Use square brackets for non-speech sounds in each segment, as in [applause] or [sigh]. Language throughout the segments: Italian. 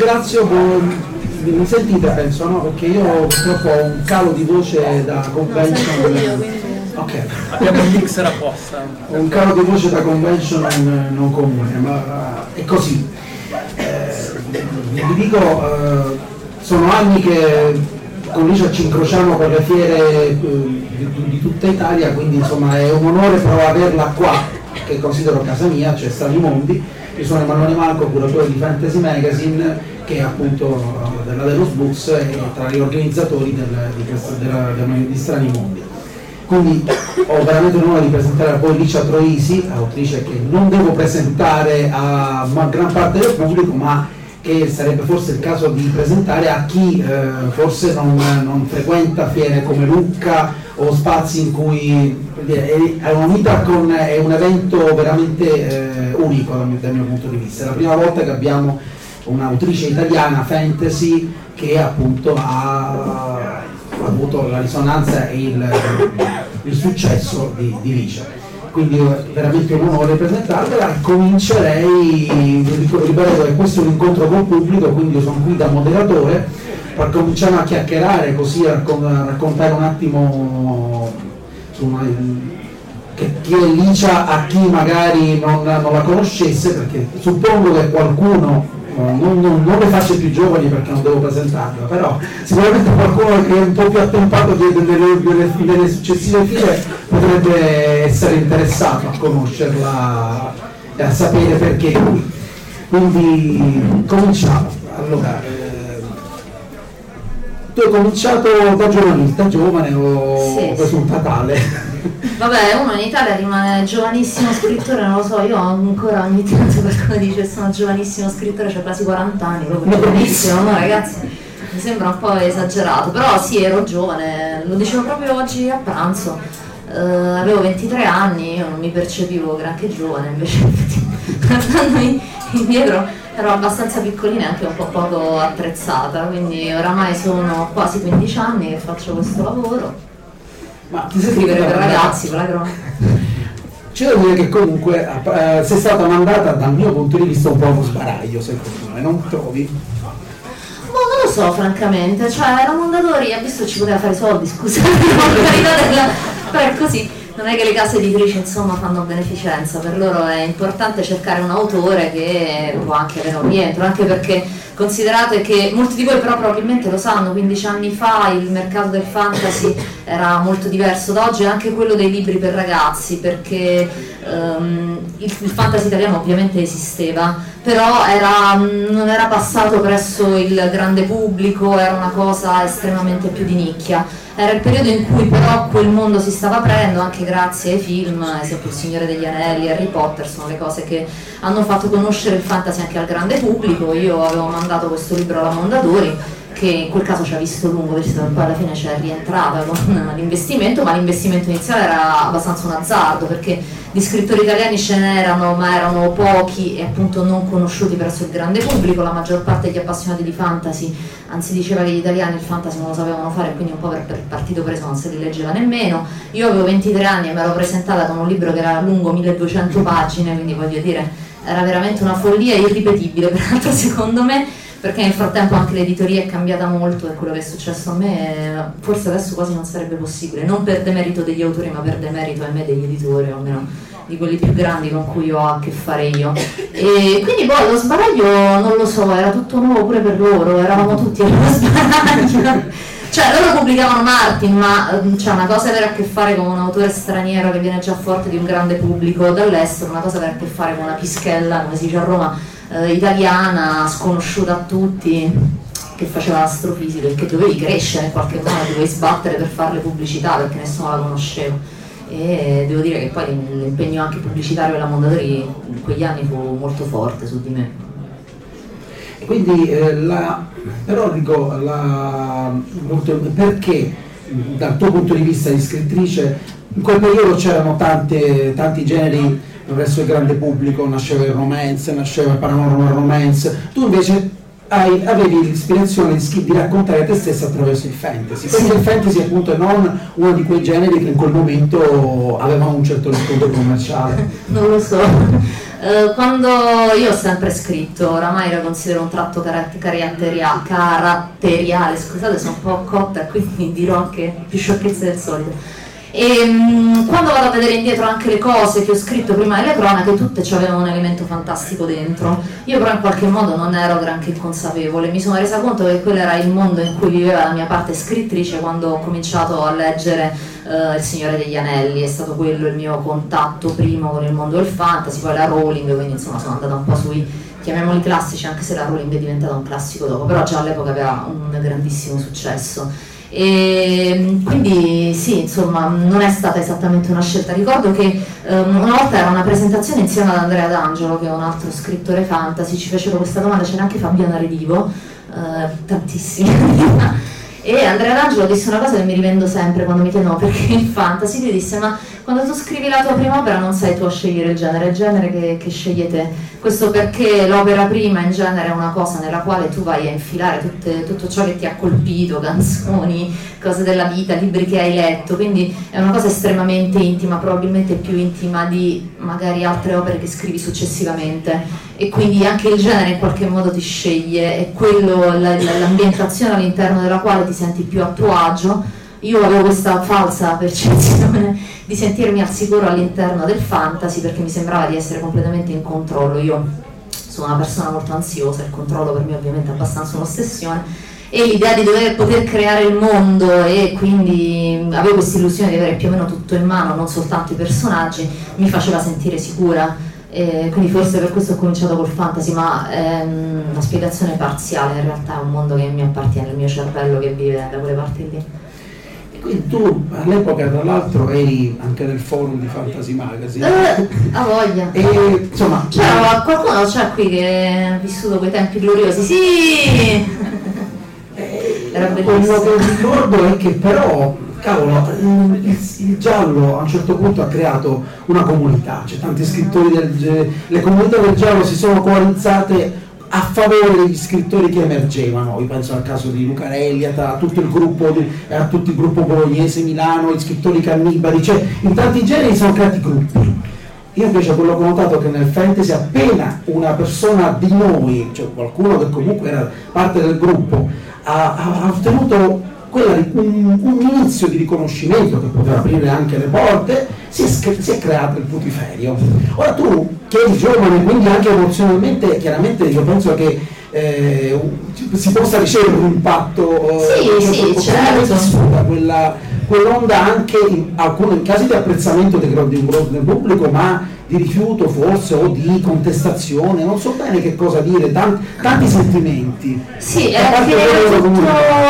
Ringrazio, mi sentite penso, no? Perché io purtroppo ho un calo di voce da convention. Ok. Abbiamo il mixer apposta. Ho un calo di voce da convention non comune, ma è così. Eh, vi dico, eh, sono anni che con Licia ci incrociamo per le fiere eh, di, di, tutta Italia, quindi insomma è un onore però averla qua che considero casa mia, cioè Strani Mondi. Io sono Emanuele Marco, curatore di Fantasy Magazine, che è appunto della Delos Books e tra gli organizzatori del, di, questa, della, di Strani Mondi. Quindi ho veramente l'onore di presentare a voi Licia Troisi, autrice che non devo presentare a gran parte del pubblico, ma che sarebbe forse il caso di presentare a chi eh, forse non, non, frequenta fiere come Lucca o spazi in cui è, una Meetup è un evento veramente eh, unico dal mio, dal mio, punto di vista. È la prima volta che abbiamo un'autrice italiana fantasy che appunto ha, avuto la risonanza e il, il successo di, di Licia quindi è veramente un onore presentarvela. Comincerei, ripeto che questo è un incontro col pubblico, quindi io sono qui da moderatore, per cominciare a chiacchierare così a raccontare un attimo insomma, che, chi è Licia a chi magari non, non la conoscesse, perché suppongo che qualcuno non, non, non, le faccio più giovani perché non devo presentarla, però sicuramente qualcuno che è un po' più attempato delle, successive file potrebbe essere interessato a conoscerla e a sapere perché qui. Quindi cominciamo. Allora, tu hai cominciato da giornalista, giovane o Sì, presunta tale? Vabbè, uno in Italia rimane giovanissimo scrittore, non lo so, io ancora ogni tanto qualcuno dice sono giovanissimo scrittore, ho quasi 40 anni, proprio giovanissimo, no ragazzi? Mi sembra un po' esagerato, però sì, ero giovane, lo dicevo proprio oggi a pranzo, eh, avevo 23 anni, io non mi percepivo granché giovane, invece [laughs] guardandomi indietro ero abbastanza piccolina e anche un po' poco attrezzata, quindi oramai sono quasi 15 anni che faccio questo lavoro, Ma ti sei scrivere per ragazzi, con la cronaca. [laughs] C'è da dire che comunque eh, sei stata mandata dal mio punto di vista un po' allo sbaraglio, secondo me, non trovi? Boh, non lo so francamente, cioè era Mondadori, ha visto ci poteva fare i soldi, scusa, [laughs] per carità della... però è così, non è che le case editrici insomma fanno beneficenza, per loro è importante cercare un autore che può anche avere un rientro, anche perché considerate che molti di voi però probabilmente lo sanno, 15 anni fa il mercato del fantasy era molto diverso da oggi, anche quello dei libri per ragazzi, perché ehm, il, il fantasy italiano ovviamente esisteva, però era, non era passato presso il grande pubblico, era una cosa estremamente più di nicchia. Era il periodo in cui però quel mondo si stava aprendo anche grazie ai film, ad esempio Il Signore degli Anelli, Harry Potter, sono le cose che hanno fatto conoscere il fantasy anche al grande pubblico. Io avevo mandato questo libro alla Mondadori che in quel caso ci ha visto lungo, che poi alla fine c'è rientrata con [laughs] l'investimento, ma l'investimento iniziale era abbastanza un azzardo perché di scrittori italiani ce n'erano, ma erano pochi e appunto non conosciuti presso il grande pubblico, la maggior parte degli appassionati di fantasy, anzi diceva che gli italiani il fantasy non lo sapevano fare, quindi un po' per, per partito preso non se li leggeva nemmeno. Io avevo 23 anni e mi ero presentata con un libro che era lungo 1200 pagine, quindi voglio dire, era veramente una follia irripetibile, [laughs] peraltro secondo me perché nel frattempo anche l'editoria è cambiata molto e quello che è successo a me forse adesso quasi non sarebbe possibile, non per demerito degli autori ma per demerito a me degli editori o almeno di quelli più grandi con cui ho a che fare io. E quindi poi lo sbaraglio non lo so, era tutto nuovo pure per loro, eravamo tutti allo [laughs] sbaraglio. Cioè loro pubblicavano Martin, ma ehm, c'è una cosa avere a che fare con un autore straniero che viene già forte di un grande pubblico dall'estero, una cosa avere a che fare con una pischella, come si dice a Roma, eh, italiana, sconosciuta a tutti, che faceva astrofisica e che dovevi crescere in qualche modo, dovevi sbattere per farle pubblicità perché nessuno la conosceva. E devo dire che poi l'impegno anche pubblicitario della Mondadori in quegli anni fu molto forte su di me. Quindi eh, la, però dico, la, perché dal tuo punto di vista di scrittrice in quel periodo c'erano tante, tanti generi verso il grande pubblico, nasceva il romance, nasceva il paranormal romance, tu invece hai, avevi l'ispirazione di, di raccontare te stessa attraverso il fantasy, perché il fantasy appunto è non uno di quei generi che in quel momento avevano un certo riscontro commerciale. [laughs] Non lo so. Eh, quando io ho sempre scritto, oramai la considero un tratto caratter- caratteria- caratteriale, scusate sono un po' cotta quindi dirò anche più sciocchezze del solito. E mm, quando vado a vedere indietro anche le cose che ho scritto prima delle cronache, tutte avevano un elemento fantastico dentro. Io però in qualche modo non ero granché consapevole, mi sono resa conto che quello era il mondo in cui viveva la mia parte scrittrice quando ho cominciato a leggere eh, Il Signore degli Anelli, è stato quello il mio contatto primo con il mondo del fantasy, poi la Rowling, quindi insomma sono andata un po' sui, chiamiamoli classici, anche se la Rowling è diventata un classico dopo, però già all'epoca aveva un grandissimo successo. E quindi sì, insomma, non è stata esattamente una scelta. Ricordo che ehm, una volta era una presentazione insieme ad Andrea D'Angelo, che è un altro scrittore fantasy, ci fecero questa domanda, c'era anche Fabiana Redivo, eh, tantissimi. [laughs] E Andrea D'Angelo disse una cosa che mi rivendo sempre quando mi chiedono perché il fantasy, lui disse ma quando tu scrivi la tua prima opera non sai tu a scegliere il genere, è il genere che, che scegli te. Questo perché l'opera prima in genere è una cosa nella quale tu vai a infilare tutte, tutto ciò che ti ha colpito, [laughs] canzoni, cose della vita, libri che hai letto, quindi è una cosa estremamente intima, probabilmente più intima di magari altre opere che scrivi successivamente e quindi anche il genere in qualche modo ti sceglie, è quello, la- la- l'ambientazione all'interno della quale ti senti più a tuo agio. Io avevo questa falsa percezione [laughs] di sentirmi al sicuro all'interno del fantasy perché mi sembrava di essere completamente in controllo. Io sono una persona molto ansiosa, il controllo per me ovviamente è abbastanza un'ossessione e l'idea di dover poter creare il mondo e quindi avevo questa illusione di avere più o meno tutto in mano, non soltanto i personaggi, mi faceva sentire sicura E quindi forse per questo ho cominciato col fantasy, ma è una spiegazione parziale, in realtà è un mondo che mi appartiene, il mio cervello che vive da quelle parti lì. Quindi tu all'epoca tra l'altro eri anche nel forum di Fantasy Magazine. Eh, a voglia. E insomma. Cioè, qualcuno c'è qui che ha vissuto quei tempi gloriosi? Sì! Era bellissimo. Quello che ricordo è che però, cavolo, il, il, giallo a un certo punto ha creato una comunità, cioè tanti scrittori del le comunità del giallo si sono coalizzate a favore degli scrittori che emergevano, io penso al caso di Lucarelli, a tutto il gruppo, a tutto il gruppo bolognese, Milano, gli scrittori cannibali, cioè in tanti generi sono creati gruppi. Io invece quello che ho notato che nel fantasy appena una persona di noi, cioè qualcuno che comunque era parte del gruppo, ha, ha ottenuto di, un, un, inizio di riconoscimento che poteva aprire anche le porte, si è, si è creato il putiferio. Ora tu che eri giovane, quindi anche emozionalmente, chiaramente io penso che eh, si possa ricevere un impatto eh, sì, sì, certo. sfrutta quella, quell'onda anche in alcuni casi di apprezzamento del, del pubblico, ma di rifiuto forse o di contestazione, non so bene che cosa dire, tanti, tanti sentimenti. Sì, era tutto,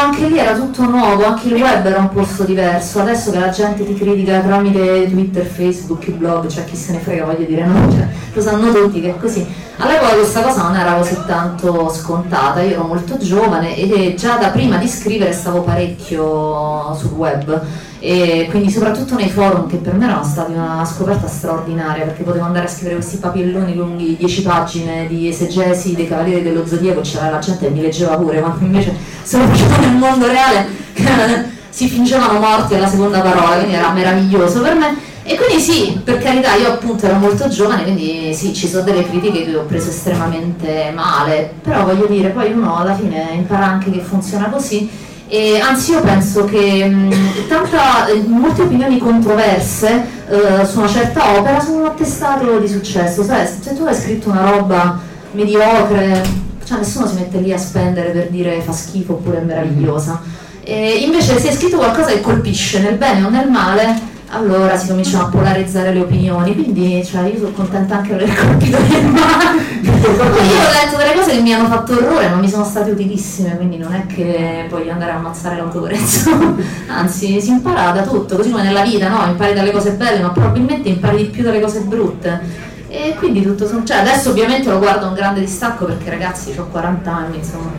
anche lì era tutto nuovo, anche il web era un posto diverso, adesso che la gente ti critica tramite Twitter, Facebook, blog, cioè chi se ne frega voglio dire no, cioè, lo sanno tutti che è così. All'epoca questa cosa non era così tanto scontata, io ero molto giovane e già da prima di scrivere stavo parecchio sul web e quindi soprattutto nei forum che per me erano stati una scoperta straordinaria perché potevo andare a scrivere questi papilloni lunghi 10 pagine di esegesi dei Cavalieri dello Zodiaco c'era la gente che mi leggeva pure quando invece lo facevo nel mondo reale [laughs] si fingevano morti alla seconda parola quindi era meraviglioso per me. E quindi sì, per carità, io appunto ero molto giovane, quindi sì, ci sono delle critiche che ho preso estremamente male, però voglio dire, poi uno alla fine impara anche che funziona così e anzi io penso che mh, tanta, molte opinioni controverse uh, su una certa opera sono un attestato di successo. Sai, se tu hai scritto una roba mediocre, cioè nessuno si mette lì a spendere per dire fa schifo oppure è meravigliosa. E invece se hai scritto qualcosa che colpisce nel bene o nel male, allora si cominciano a polarizzare le opinioni, quindi cioè, io sono contenta anche di aver colpito le mani. io ho letto delle cose che mi hanno fatto orrore, ma mi sono state utilissime, quindi non è che voglio andare a ammazzare l'autorevolezza, [laughs] anzi si impara da tutto, così come nella vita, no? impari dalle cose belle, ma probabilmente impari di più dalle cose brutte. E quindi tutto, cioè adesso ovviamente lo guardo a un grande distacco perché ragazzi ho 40 anni, insomma,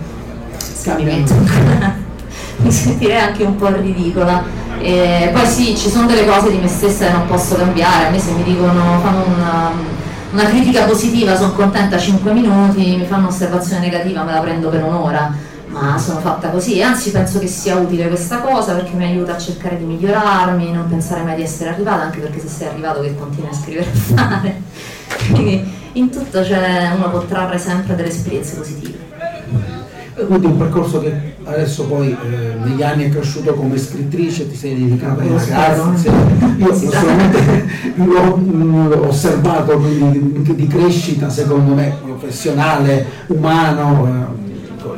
mi metto [laughs] [laughs] mi sentirei anche un po' ridicola. E poi sì, ci sono delle cose di me stessa che non posso cambiare, a me se mi dicono fanno una, una critica positiva sono contenta 5 minuti, mi fanno un'osservazione negativa me la prendo per un'ora, ma sono fatta così. E anzi penso che sia utile questa cosa perché mi aiuta a cercare di migliorarmi, non pensare mai di essere arrivata, anche perché se sei arrivato che continui a scrivere e fare. [laughs] Quindi in tutto cioè, uno può trarre sempre delle esperienze positive quindi un percorso che adesso poi eh, negli anni è cresciuto come scrittrice, ti sei dedicata ai ragazzi, io personalmente [laughs] l'ho osservato quindi, di crescita secondo me professionale, umano, eh,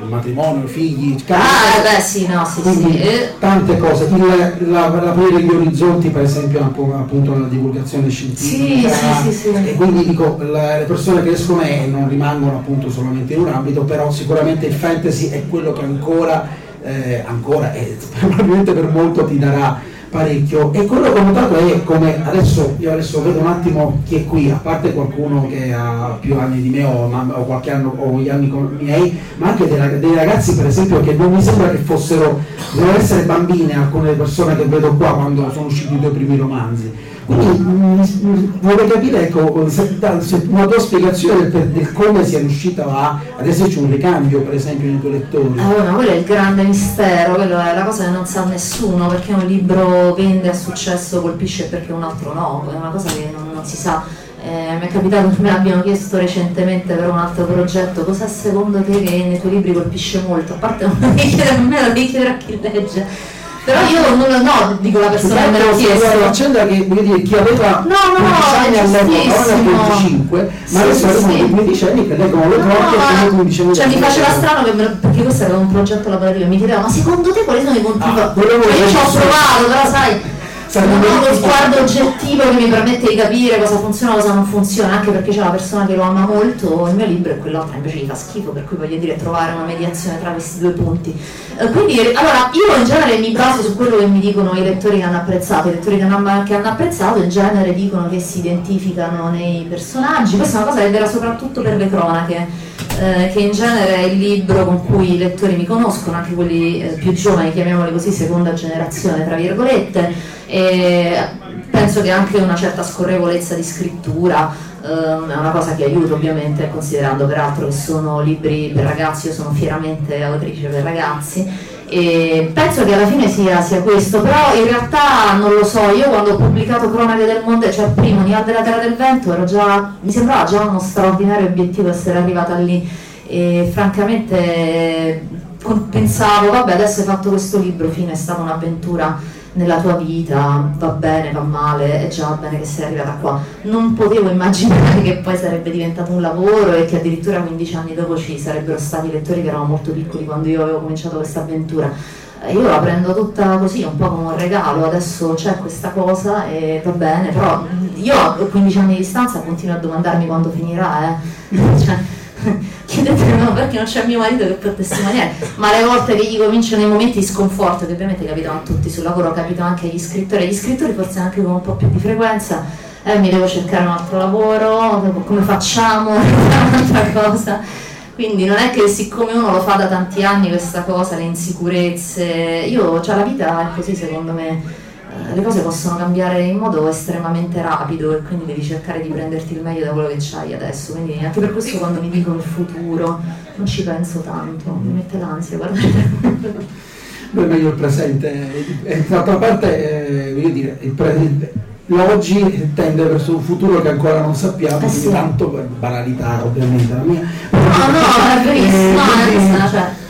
matrimonio, figli, case, ah, beh, sì, no, sì, sì. tante cose, il, la, l'aprire gli orizzonti per esempio appunto nella divulgazione scientifica. Sì, sì, e quindi dico la, le persone che escono e non rimangono appunto solamente in un ambito, però sicuramente il fantasy è quello che ancora, eh, ancora e [laughs] probabilmente per molto ti darà parecchio. E quello che ho notato è come adesso io adesso vedo un attimo chi è qui a parte qualcuno che ha più anni di me o, o qualche anno o gli anni miei ma anche dei, dei, ragazzi per esempio che non mi sembra che fossero devono essere bambine alcune persone che vedo qua quando sono usciti i due primi romanzi quindi vorrei capire ecco, se, se una tua spiegazione del, del, come sia riuscita a, ad esserci un ricambio per esempio nei tuoi lettori. Allora, quello è il grande mistero, quello è la cosa che non sa nessuno, perché un libro vende a successo, colpisce perché un altro no, è una cosa che non, non si sa. Eh, mi è capitato che mi abbiano chiesto recentemente per un altro progetto cosa secondo te che nei tuoi libri colpisce molto, a parte [laughs] non devi chiedere a me, lo devi chiedere a chi legge però io non lo no, dico la persona che me l'ha chiesto. È una faccenda che vuol dire chi aveva no, no, 15 anni all'epoca, non 25, ma adesso sì, sì. 15 anni che leggono le troppe e 15 anni. Cioè mi faceva strano che, perché questo era un progetto lavorativo, mi chiedeva ma secondo te quali sono i punti? Ah, io ci ho provato, però sai non ho lo sguardo oggettivo che mi permette di capire cosa funziona e cosa non funziona, anche perché c'è una persona che lo ama molto, il mio libro e quell'altra invece gli fa schifo, per cui voglio dire trovare una mediazione tra questi due punti. Eh, quindi allora io in genere mi baso su quello che mi dicono i lettori che hanno apprezzato, i lettori che hanno, che hanno apprezzato in genere dicono che si identificano nei personaggi, questa è una cosa che è vera soprattutto per le cronache. Eh, che in genere è il libro con cui i lettori mi conoscono, anche quelli eh, più giovani, chiamiamoli così, seconda generazione, tra virgolette, e penso che anche una certa scorrevolezza di scrittura ehm, è una cosa che aiuta ovviamente, considerando peraltro che sono libri per ragazzi, io sono fieramente autrice per ragazzi. E penso che alla fine sia, sia, questo, però in realtà non lo so, io quando ho pubblicato Cronache del Mondo, cioè primo Nial della Terra del Vento, già, mi sembrava già uno straordinario obiettivo essere arrivata lì. E francamente pensavo, vabbè adesso hai fatto questo libro, fine, è stata un'avventura nella tua vita, va bene, va male, è già bene che sei arrivata qua. Non potevo immaginare che poi sarebbe diventato un lavoro e che addirittura 15 anni dopo ci sarebbero stati lettori che erano molto piccoli quando io avevo cominciato questa avventura. Io la prendo tutta così, un po' come un regalo, adesso c'è questa cosa e va bene, però io a 15 anni di distanza continuo a domandarmi quando finirà, eh. [laughs] [laughs] chiedetemelo perché non c'è mio marito che può testimoniare, ma le volte che gli cominciano i momenti di sconforto, che ovviamente capitano a tutti sul lavoro, capitano anche agli scrittori, gli scrittori forse anche con un po' più di frequenza, eh, mi devo cercare un altro lavoro, come facciamo, [laughs] un'altra cosa. Quindi non è che siccome uno lo fa da tanti anni questa cosa, le insicurezze, io, cioè la vita è così secondo me le cose possono cambiare in modo estremamente rapido e quindi devi cercare di prenderti il meglio da quello che hai adesso. Quindi anche per questo quando mi dicono il futuro non ci penso tanto, mi mette l'ansia, guardate. [laughs] Noi meglio il presente, d'altra parte, eh, voglio dire, il pre- l'oggi tende verso un futuro che ancora non sappiamo, eh sì. tanto per banalità ovviamente la mia. No, no, è verissimo, no, è verissimo, cioè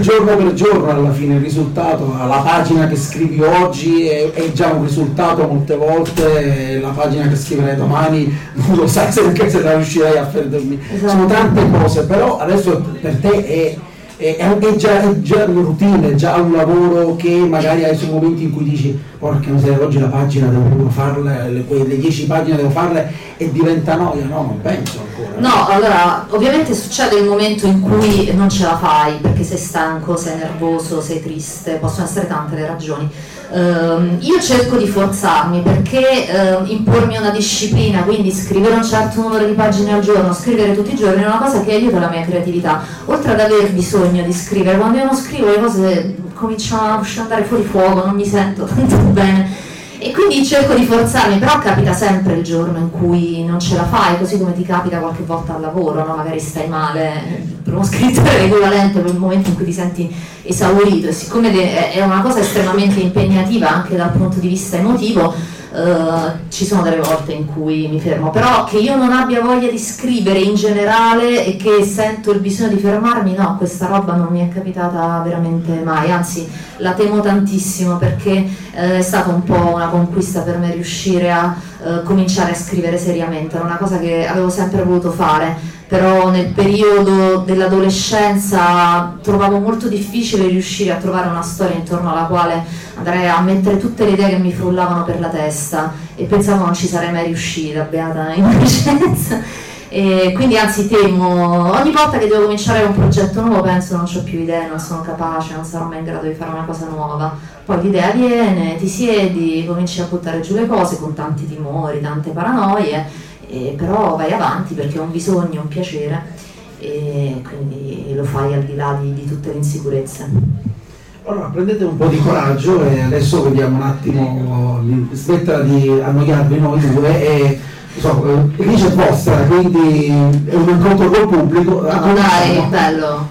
giorno per giorno alla fine il risultato, la pagina che scrivi oggi è, è, già un risultato molte volte, la pagina che scriverai domani [laughs] non lo sai se, se la riuscirai a perdermi. Esatto. Sono tante cose, però adesso per te è è, è, già, già routine, già un lavoro che magari hai sui momenti in cui dici porca miseria oggi la pagina devo farla, le, le 10 pagine devo farle e diventa noia, no, non penso ancora. No, allora ovviamente succede il momento in cui non ce la fai perché sei stanco, sei nervoso, sei triste, possono essere tante le ragioni Uh, io cerco di forzarmi perché uh, impormi una disciplina, quindi scrivere un certo numero di pagine al giorno, scrivere tutti i giorni è una cosa che aiuta la mia creatività, oltre ad aver bisogno di scrivere, quando io non scrivo le cose cominciano a andare fuori fuoco, non mi sento [laughs] tanto bene e quindi cerco di forzarmi, però capita sempre il giorno in cui non ce la fai, così come ti capita qualche volta al lavoro, no? magari stai male, per uno scrittore [laughs] equivalente per il momento in cui ti senti esaurito e siccome è una cosa estremamente impegnativa anche dal punto di vista emotivo, Uh, ci sono delle volte in cui mi fermo, però che io non abbia voglia di scrivere in generale e che sento il bisogno di fermarmi, no, questa roba non mi è capitata veramente mai, anzi la temo tantissimo perché uh, è stata un po' una conquista per me riuscire a uh, cominciare a scrivere seriamente, era una cosa che avevo sempre voluto fare però nel periodo dell'adolescenza trovavo molto difficile riuscire a trovare una storia intorno alla quale andrei a mettere tutte le idee che mi frullavano per la testa e pensavo non ci sarei mai riuscita, beata innocenza. [laughs] E quindi anzi temo, ogni volta che devo cominciare un progetto nuovo penso non ho più idee, non sono capace, non sarò mai in grado di fare una cosa nuova. Poi l'idea viene, ti siedi, cominci a buttare giù le cose con tanti timori, tante paranoie eh, però vai avanti perché è un bisogno, un piacere e quindi lo fai al di là di, di tutte le insicurezze. Allora prendete un po' di coraggio e adesso vediamo un attimo, smetterà di annoiarvi noi due e so, lì c'è vostra, quindi è un incontro col pubblico. No, dai, bello.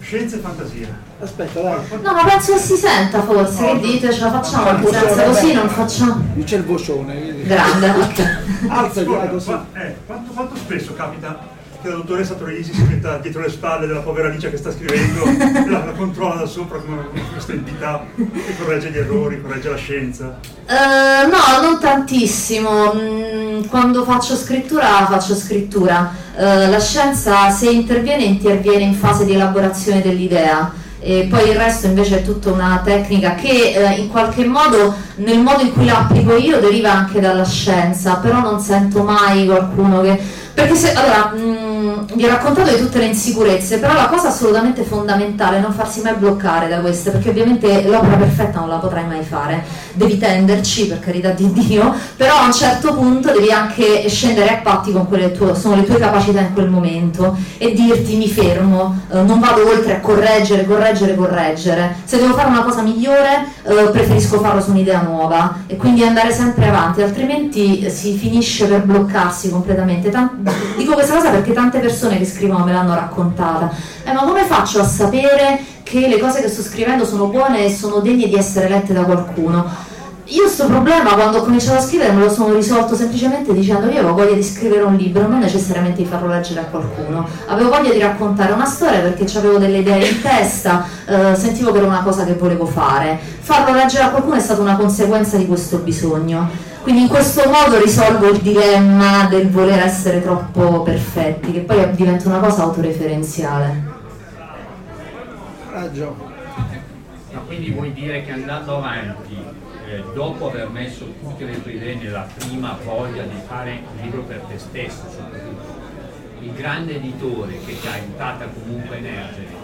Scienza e fantasia. Aspetta, dai. No, ma penso che si senta forse, che dite? Ce la facciamo anche senza così non facciamo. Qui c'è il vocione. Grande. [laughs] Alza così. Eh, quanto, quanto spesso capita che la dottoressa Troisi si metta dietro le spalle della povera Alicia che sta scrivendo, [laughs] la, la, controlla da sopra come questa entità e corregge gli errori, corregge la scienza? Uh, no, non tantissimo. Mm, quando faccio scrittura, faccio scrittura. Uh, la scienza, se interviene, interviene in fase di elaborazione dell'idea e poi il resto invece è tutta una tecnica che eh, in qualche modo nel modo in cui la applico io deriva anche dalla scienza, però non sento mai qualcuno che perché se, allora, mh, mm, vi ho raccontato di tutte le insicurezze, però la cosa assolutamente fondamentale è non farsi mai bloccare da queste, perché ovviamente l'opera perfetta non la potrai mai fare, devi tenderci per carità di Dio, però a un certo punto devi anche scendere a patti con quelle tue, sono le tue capacità in quel momento e dirti mi fermo, eh, non vado oltre a correggere, correggere, correggere. Se devo fare una cosa migliore eh, preferisco farlo su un'idea nuova e quindi andare sempre avanti, altrimenti si finisce per bloccarsi completamente. Tant- dico questa cosa perché tante persone che scrivono me l'hanno raccontata. Eh, ma come faccio a sapere che le cose che sto scrivendo sono buone e sono degne di essere lette da qualcuno? Io questo problema quando ho cominciato a scrivere me lo sono risolto semplicemente dicendo io avevo voglia di scrivere un libro, non necessariamente di farlo leggere a qualcuno. Avevo voglia di raccontare una storia perché avevo delle idee in testa, eh, sentivo che era una cosa che volevo fare. Farlo leggere a qualcuno è stata una conseguenza di questo bisogno. Quindi in questo modo risolvo il dilemma del voler essere troppo perfetti, che poi diventa una cosa autoreferenziale. Raggio. No, quindi vuoi dire che andando avanti, eh, dopo aver messo tutte le tue idee nella prima voglia di fare un libro per te stesso, soprattutto, il grande editore che ti ha aiutata comunque a emergere,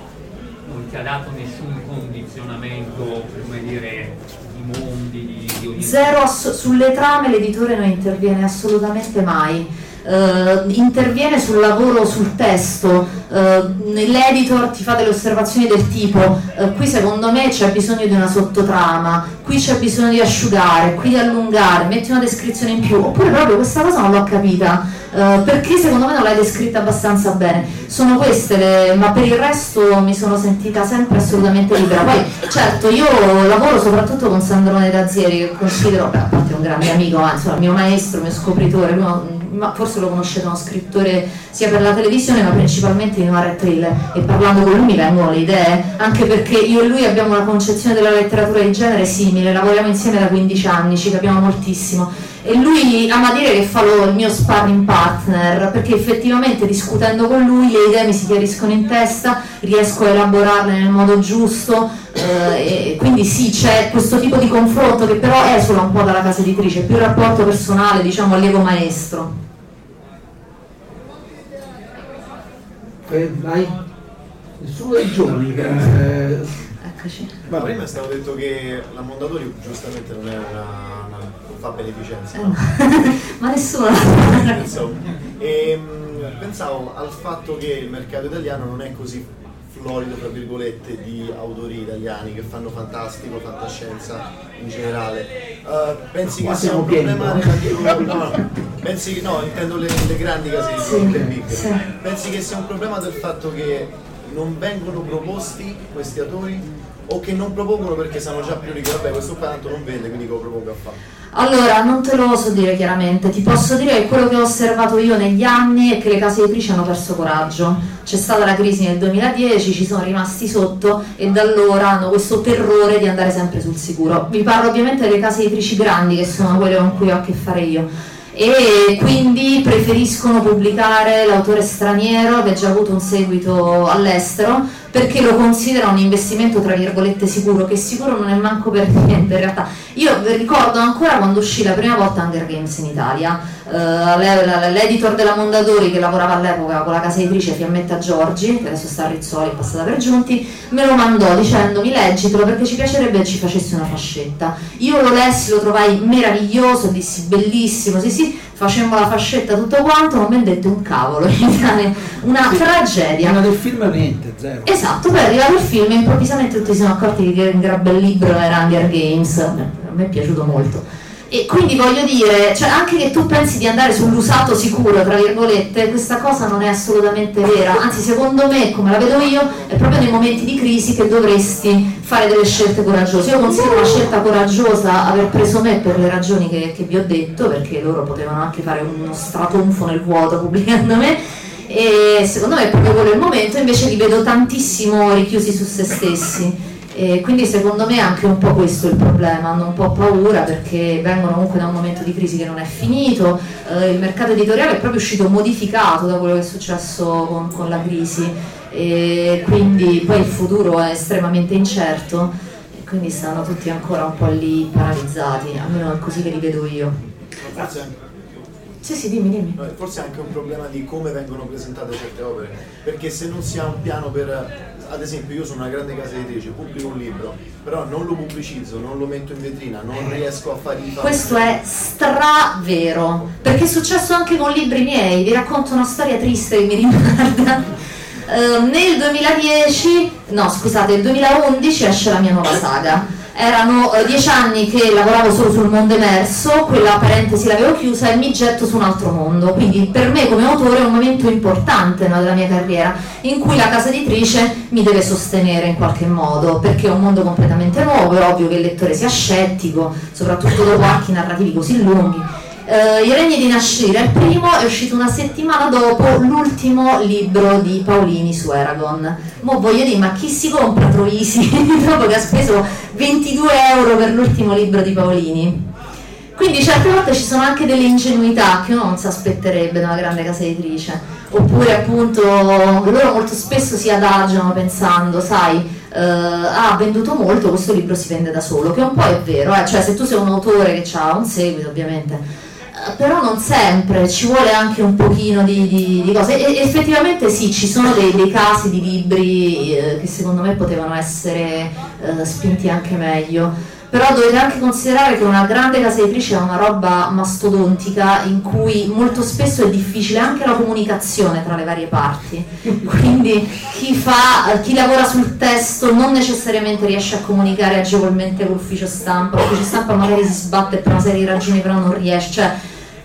non ti ha dato nessun condizionamento, come dire, di mondi, di, di Zero ass- sulle trame l'editore non interviene assolutamente mai. Uh, interviene sul lavoro, sul testo, uh, l'editor ti fa delle osservazioni del tipo uh, qui secondo me c'è bisogno di una sottotrama, qui c'è bisogno di asciugare, qui di allungare, metti una descrizione in più, oppure proprio questa cosa non l'ho capita, perché secondo me non l'hai descritta abbastanza bene. Sono queste le, ma per il resto mi sono sentita sempre assolutamente libera. Poi certo io lavoro soprattutto con Sandrone Razzieri che considero, beh, a parte un grande amico, ma insomma mio maestro, mio scopritore, uno, ma forse lo conoscete, uno scrittore sia per la televisione ma principalmente in Noir Trail e parlando con lui mi vengono le idee, anche perché io e lui abbiamo una concezione della letteratura di genere simile, lavoriamo insieme da 15 anni, ci capiamo moltissimo e lui ama dire che fa lo, il mio sparring partner perché effettivamente discutendo con lui le idee mi si chiariscono in testa, riesco a elaborarle nel modo giusto eh, e quindi sì c'è questo tipo di confronto che però esula un po' dalla casa editrice, più il rapporto personale diciamo allievo maestro. Eh, vai. Nessuno dei giovani. Eh... Eccoci. Ma prima è stato detto che la Mondadori giustamente non è una, fa beneficenza. Eh, no. [laughs] Ma nessuno Insomma, e, mh, pensavo al fatto che il mercato italiano non è così florido, tra virgolette, di autori italiani che fanno fantastico, fantascienza in generale. Uh, pensi che sia un pieni, problema no? relativo? [laughs] No, no, pensi che, no, intendo le, le grandi case di Sì, le big. sì. Pensi che sia un problema del fatto che non vengono proposti questi autori o che non propongono perché sanno già più di che vabbè questo qua tanto non vende quindi che lo propongo a fare? Allora, non te lo so dire chiaramente, ti posso dire che quello che ho osservato io negli anni è che le case editrici hanno perso coraggio. C'è stata la crisi nel 2010, ci sono rimasti sotto e da allora hanno questo terrore di andare sempre sul sicuro. Vi parlo ovviamente delle case editrici grandi che sono quelle con cui ho a che fare io e quindi preferiscono pubblicare l'autore straniero che ha già avuto un seguito all'estero perché lo considera un investimento tra virgolette sicuro, che sicuro non è manco per niente in realtà. Io ricordo ancora quando uscì la prima volta Hunger Games in Italia, l'e- l'editor della Mondadori che lavorava all'epoca con la casa editrice Fiammetta Giorgi, che adesso sta a Rizzoli, è passata per Giunti, me lo mandò dicendomi leggitelo perché ci piacerebbe che ci facessi una fascetta. Io lo lessi, lo trovai meraviglioso, dissi bellissimo, sì sì, facemmo la fascetta tutto quanto, non mi detto un cavolo, [laughs] una tragedia. Prima del film niente, zero. Esatto, poi è arrivato il film e improvvisamente tutti si sono accorti che un gran bel libro era Hunger Games, a me è piaciuto molto. E quindi voglio dire, cioè anche che tu pensi di andare sull'usato sicuro, tra virgolette, questa cosa non è assolutamente vera, anzi secondo me, come la vedo io, è proprio nei momenti di crisi che dovresti fare delle scelte coraggiose. Io considero una scelta coraggiosa aver preso me per le ragioni che, che vi ho detto, perché loro potevano anche fare uno stratonfo nel vuoto pubblicando me, e secondo me è proprio quello il momento, invece li vedo tantissimo richiusi su se stessi. E quindi secondo me è anche un po' questo il problema, hanno un po' paura perché vengono comunque da un momento di crisi che non è finito, eh, il mercato editoriale è proprio uscito modificato da quello che è successo con, con la crisi. E quindi poi il futuro è estremamente incerto e quindi stanno tutti ancora un po' lì paralizzati, almeno è così che li vedo io. Forse, Sì, sì, dimmi, dimmi. no, forse è anche un problema di come vengono presentate certe opere, perché se non si ha un piano per... Ad esempio io sono una grande casa editrice, pubblico un libro, però non lo pubblicizzo, non lo metto in vetrina, non riesco a fare i Questo è stravero, perché è successo anche con libri miei, vi racconto una storia triste che mi riguarda. Eh, nel 2010, no scusate, nel 2011 esce la mia nuova saga. Erano eh, dieci anni che lavoravo solo sul mondo emerso, quella parentesi l'avevo chiusa e mi getto su un altro mondo. Quindi per me come autore è un momento importante no, della mia carriera in cui la casa editrice mi deve sostenere in qualche modo, perché è un mondo completamente nuovo, è ovvio che il lettore sia scettico, soprattutto dopo archi narrativi così lunghi. Eh, I regni di Nascire, il primo è uscito una settimana dopo l'ultimo libro di Paolini su Aragon. Mo voglio dire, ma chi si compra Troisi [laughs] dopo che ha speso 22 euro per l'ultimo libro di Paolini? Quindi certe volte ci sono anche delle ingenuità che uno non si aspetterebbe da una grande casa editrice. Oppure appunto loro molto spesso si adagiano pensando, sai, eh, ha venduto molto, questo libro si vende da solo, che un po' è vero, eh, cioè se tu sei un autore che ha un seguito ovviamente, però non sempre, ci vuole anche un pochino di, di- di cose. E, effettivamente sì, ci sono dei, dei casi di libri eh, che secondo me potevano essere eh, spinti anche meglio. Però dovete anche considerare che una grande casa editrice è una roba mastodontica in cui molto spesso è difficile anche la comunicazione tra le varie parti. Quindi chi, fa, chi lavora sul testo non necessariamente riesce a comunicare agevolmente con l'ufficio stampa, l'ufficio stampa magari si sbatte per una serie di ragioni però non riesce. Cioè,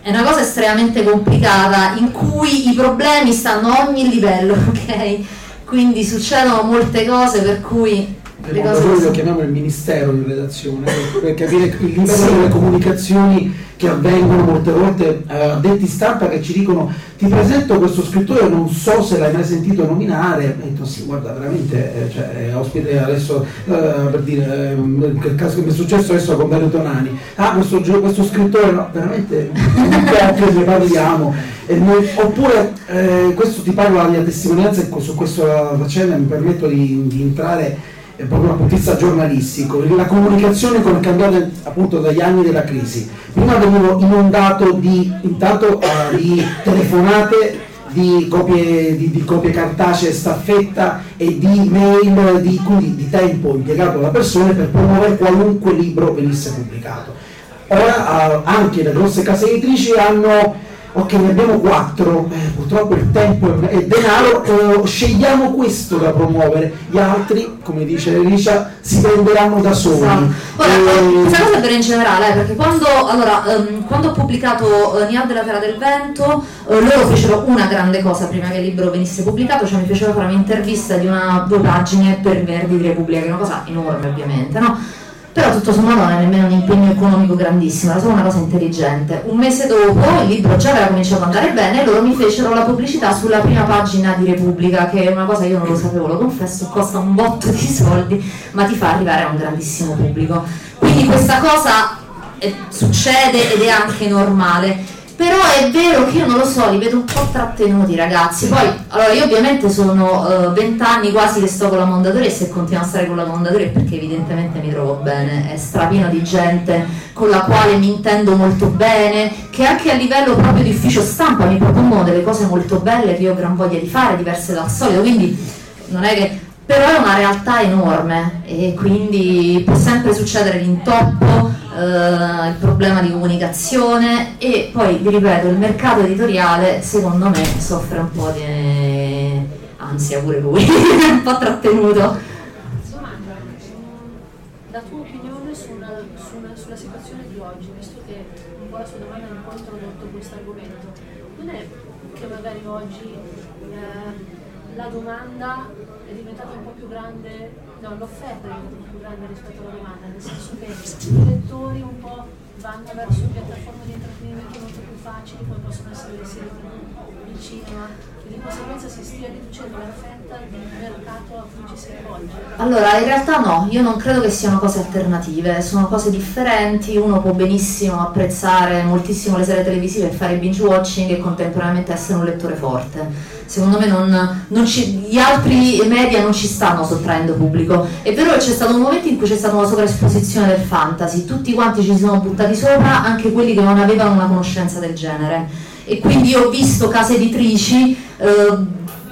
è una cosa estremamente complicata in cui i problemi stanno a ogni livello, [laughs] ok? Quindi succedono molte cose per cui le cose Noi lo chiamiamo il ministero di redazione per- capire il livello delle comunicazioni che avvengono molte volte eh, addetti stampa che ci dicono ti presento questo scrittore non so se l'hai mai sentito nominare. E detto sì guarda veramente eh, cioè, ospite adesso eh, per dire ehm, che caso che mi è successo adesso con Veneto Nani. Ah questo, questo scrittore no veramente ne parliamo. Noi- oppure eh, questo ti parlo la mia testimonianza e su questa faccenda mi permetto di, di entrare proprio dal punto di vista giornalistico, la comunicazione come è cambiata appunto dagli anni della crisi. Prima venivo inondato di, intanto, eh, di telefonate, di copie, di, di copie cartacee staffetta e di mail, di, quindi di tempo impiegato da persone per promuovere qualunque libro venisse pubblicato. Ora eh, anche le grosse case editrici hanno ok ne abbiamo quattro, eh, purtroppo il tempo è, denaro, eh, scegliamo questo da promuovere, gli altri, come dice Alicia, si prenderanno da soli. Esatto. Ora, Eh, questa cosa è vera in generale, eh, perché quando, allora, ehm, quando ho pubblicato eh, Niad della Terra del Vento, eh, loro fecero una grande cosa prima che il libro venisse pubblicato, cioè mi fecero fare un'intervista di una due pagine per Verdi di Repubblica, che è una cosa enorme ovviamente, no? Però tutto sommato non è nemmeno un impegno economico grandissimo, era solo una cosa intelligente. Un mese dopo il libro già aveva cominciato ad andare bene e loro mi fecero la pubblicità sulla prima pagina di Repubblica, che è una cosa che io non lo sapevo, lo confesso, costa un botto di soldi, ma ti fa arrivare a un grandissimo pubblico. Quindi questa cosa eh, succede ed è anche normale. Però è vero che io non lo so, li vedo un po' trattenuti ragazzi. Poi, allora io ovviamente sono eh, vent'anni quasi che sto con la Mondadori e se continuo a stare con la Mondadori è perché evidentemente mi trovo bene, è strapieno di gente con la quale mi intendo molto bene, che anche a livello proprio di ufficio stampa mi propongono delle cose molto belle che io ho gran voglia di fare, diverse dal solito, quindi non è che però è una realtà enorme e quindi può sempre succedere l'intoppo, eh, il problema di comunicazione e poi vi ripeto il mercato editoriale secondo me soffre un po' di ansia pure lui, [laughs] un po' trattenuto. Domanda, la tua opinione sulla, sulla- sulla situazione di oggi, visto che un po' la sua domanda ha un po' introdotto questo argomento, non è che magari oggi eh, la domanda è diventata un po' più grande, no, l'offerta po' più grande rispetto alla domanda, nel senso che i lettori un po' vanno verso piattaforme di intrattenimento molto più facili, come possono essere le serie il cinema, di conseguenza si stia riducendo la fetta di mercato a cui ci si rivolge? Allora, in realtà no, io non credo che siano cose alternative, sono cose differenti, uno può benissimo apprezzare moltissimo le serie televisive e fare binge watching e contemporaneamente essere un lettore forte. Secondo me non, non ci- gli altri media non ci stanno sottraendo pubblico. È vero che c'è stato un momento in cui c'è stata una sovraesposizione del fantasy, tutti quanti ci si sono buttati sopra, anche quelli che non avevano una conoscenza del genere. E quindi ho visto case editrici eh,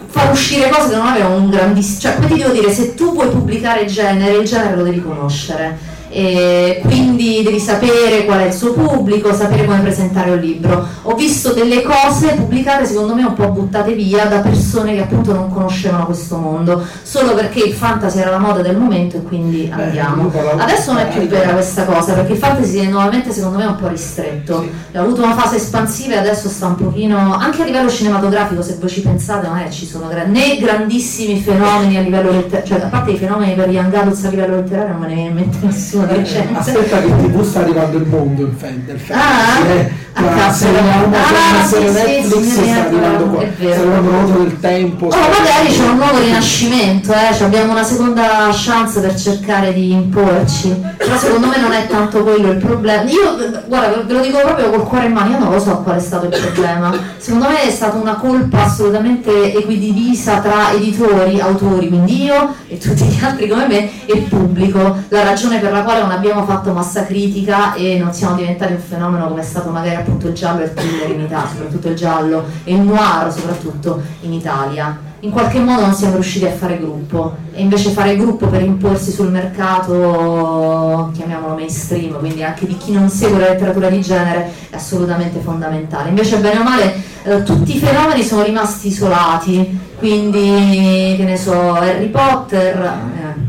far uscire cose che non avevano un grandissimo... Cioè, come ti devo dire, se tu vuoi pubblicare genere, il genere lo devi conoscere. E quindi devi sapere qual è il suo pubblico, sapere come presentare un libro. Ho visto delle cose pubblicate secondo me un po' buttate via da persone che appunto non conoscevano questo mondo, solo perché il fantasy era la moda del momento e quindi andiamo. io parlavo- Adesso non è più vera questa cosa, perché il fantasy è nuovamente secondo me un po' ristretto. Ha avuto una fase espansiva e adesso sta un pochino, anche a livello cinematografico, se voi ci pensate, non è ci sono gra- né grandissimi fenomeni a livello letterario, cioè a parte i fenomeni per Young Adults a livello letterario non me ne viene in mente nessuno di recente. Aspetta che tv sta arrivando il mondo del fantasy, Ah, eh. La cazzo. serie Ah, sì, Netflix sì, sta arrivando qua, sta arrivando l'auto del tempo. Oh, magari c'è un nuovo rinascimento, eh, abbiamo una seconda chance per cercare di imporci, però secondo me non è tanto quello il problema. Io, guarda, ve lo dico proprio col cuore in mano, io non lo so qual è stato il problema. Secondo me è stata una colpa assolutamente equidivisa tra editori, autori, quindi io e tutti gli altri come me, e il pubblico, la ragione per la quale non abbiamo fatto massa critica e non siamo diventati un fenomeno come è stato magari appunto il giallo e il thriller in Italia, soprattutto il giallo e il noir soprattutto in Italia. In qualche modo non siamo riusciti a fare gruppo e invece fare gruppo per imporsi sul mercato, chiamiamolo mainstream, quindi anche di chi non segue la letteratura di genere, è assolutamente fondamentale. Invece bene o male eh, tutti i fenomeni sono rimasti isolati, quindi che ne so, Harry Potter, eh,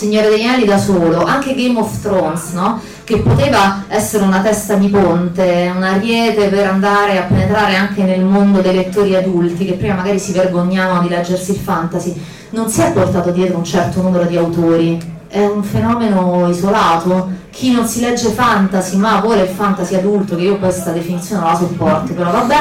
Signore degli Anelli da solo, anche Game of Thrones, no? che poteva essere una testa di ponte, un ariete per andare a penetrare anche nel mondo dei lettori adulti che prima magari si vergognavano di leggersi il fantasy, non si è portato dietro un certo numero di autori, è un fenomeno isolato. Chi non si legge fantasy ma vuole il fantasy adulto, che io questa definizione non la sopporto, però vabbè,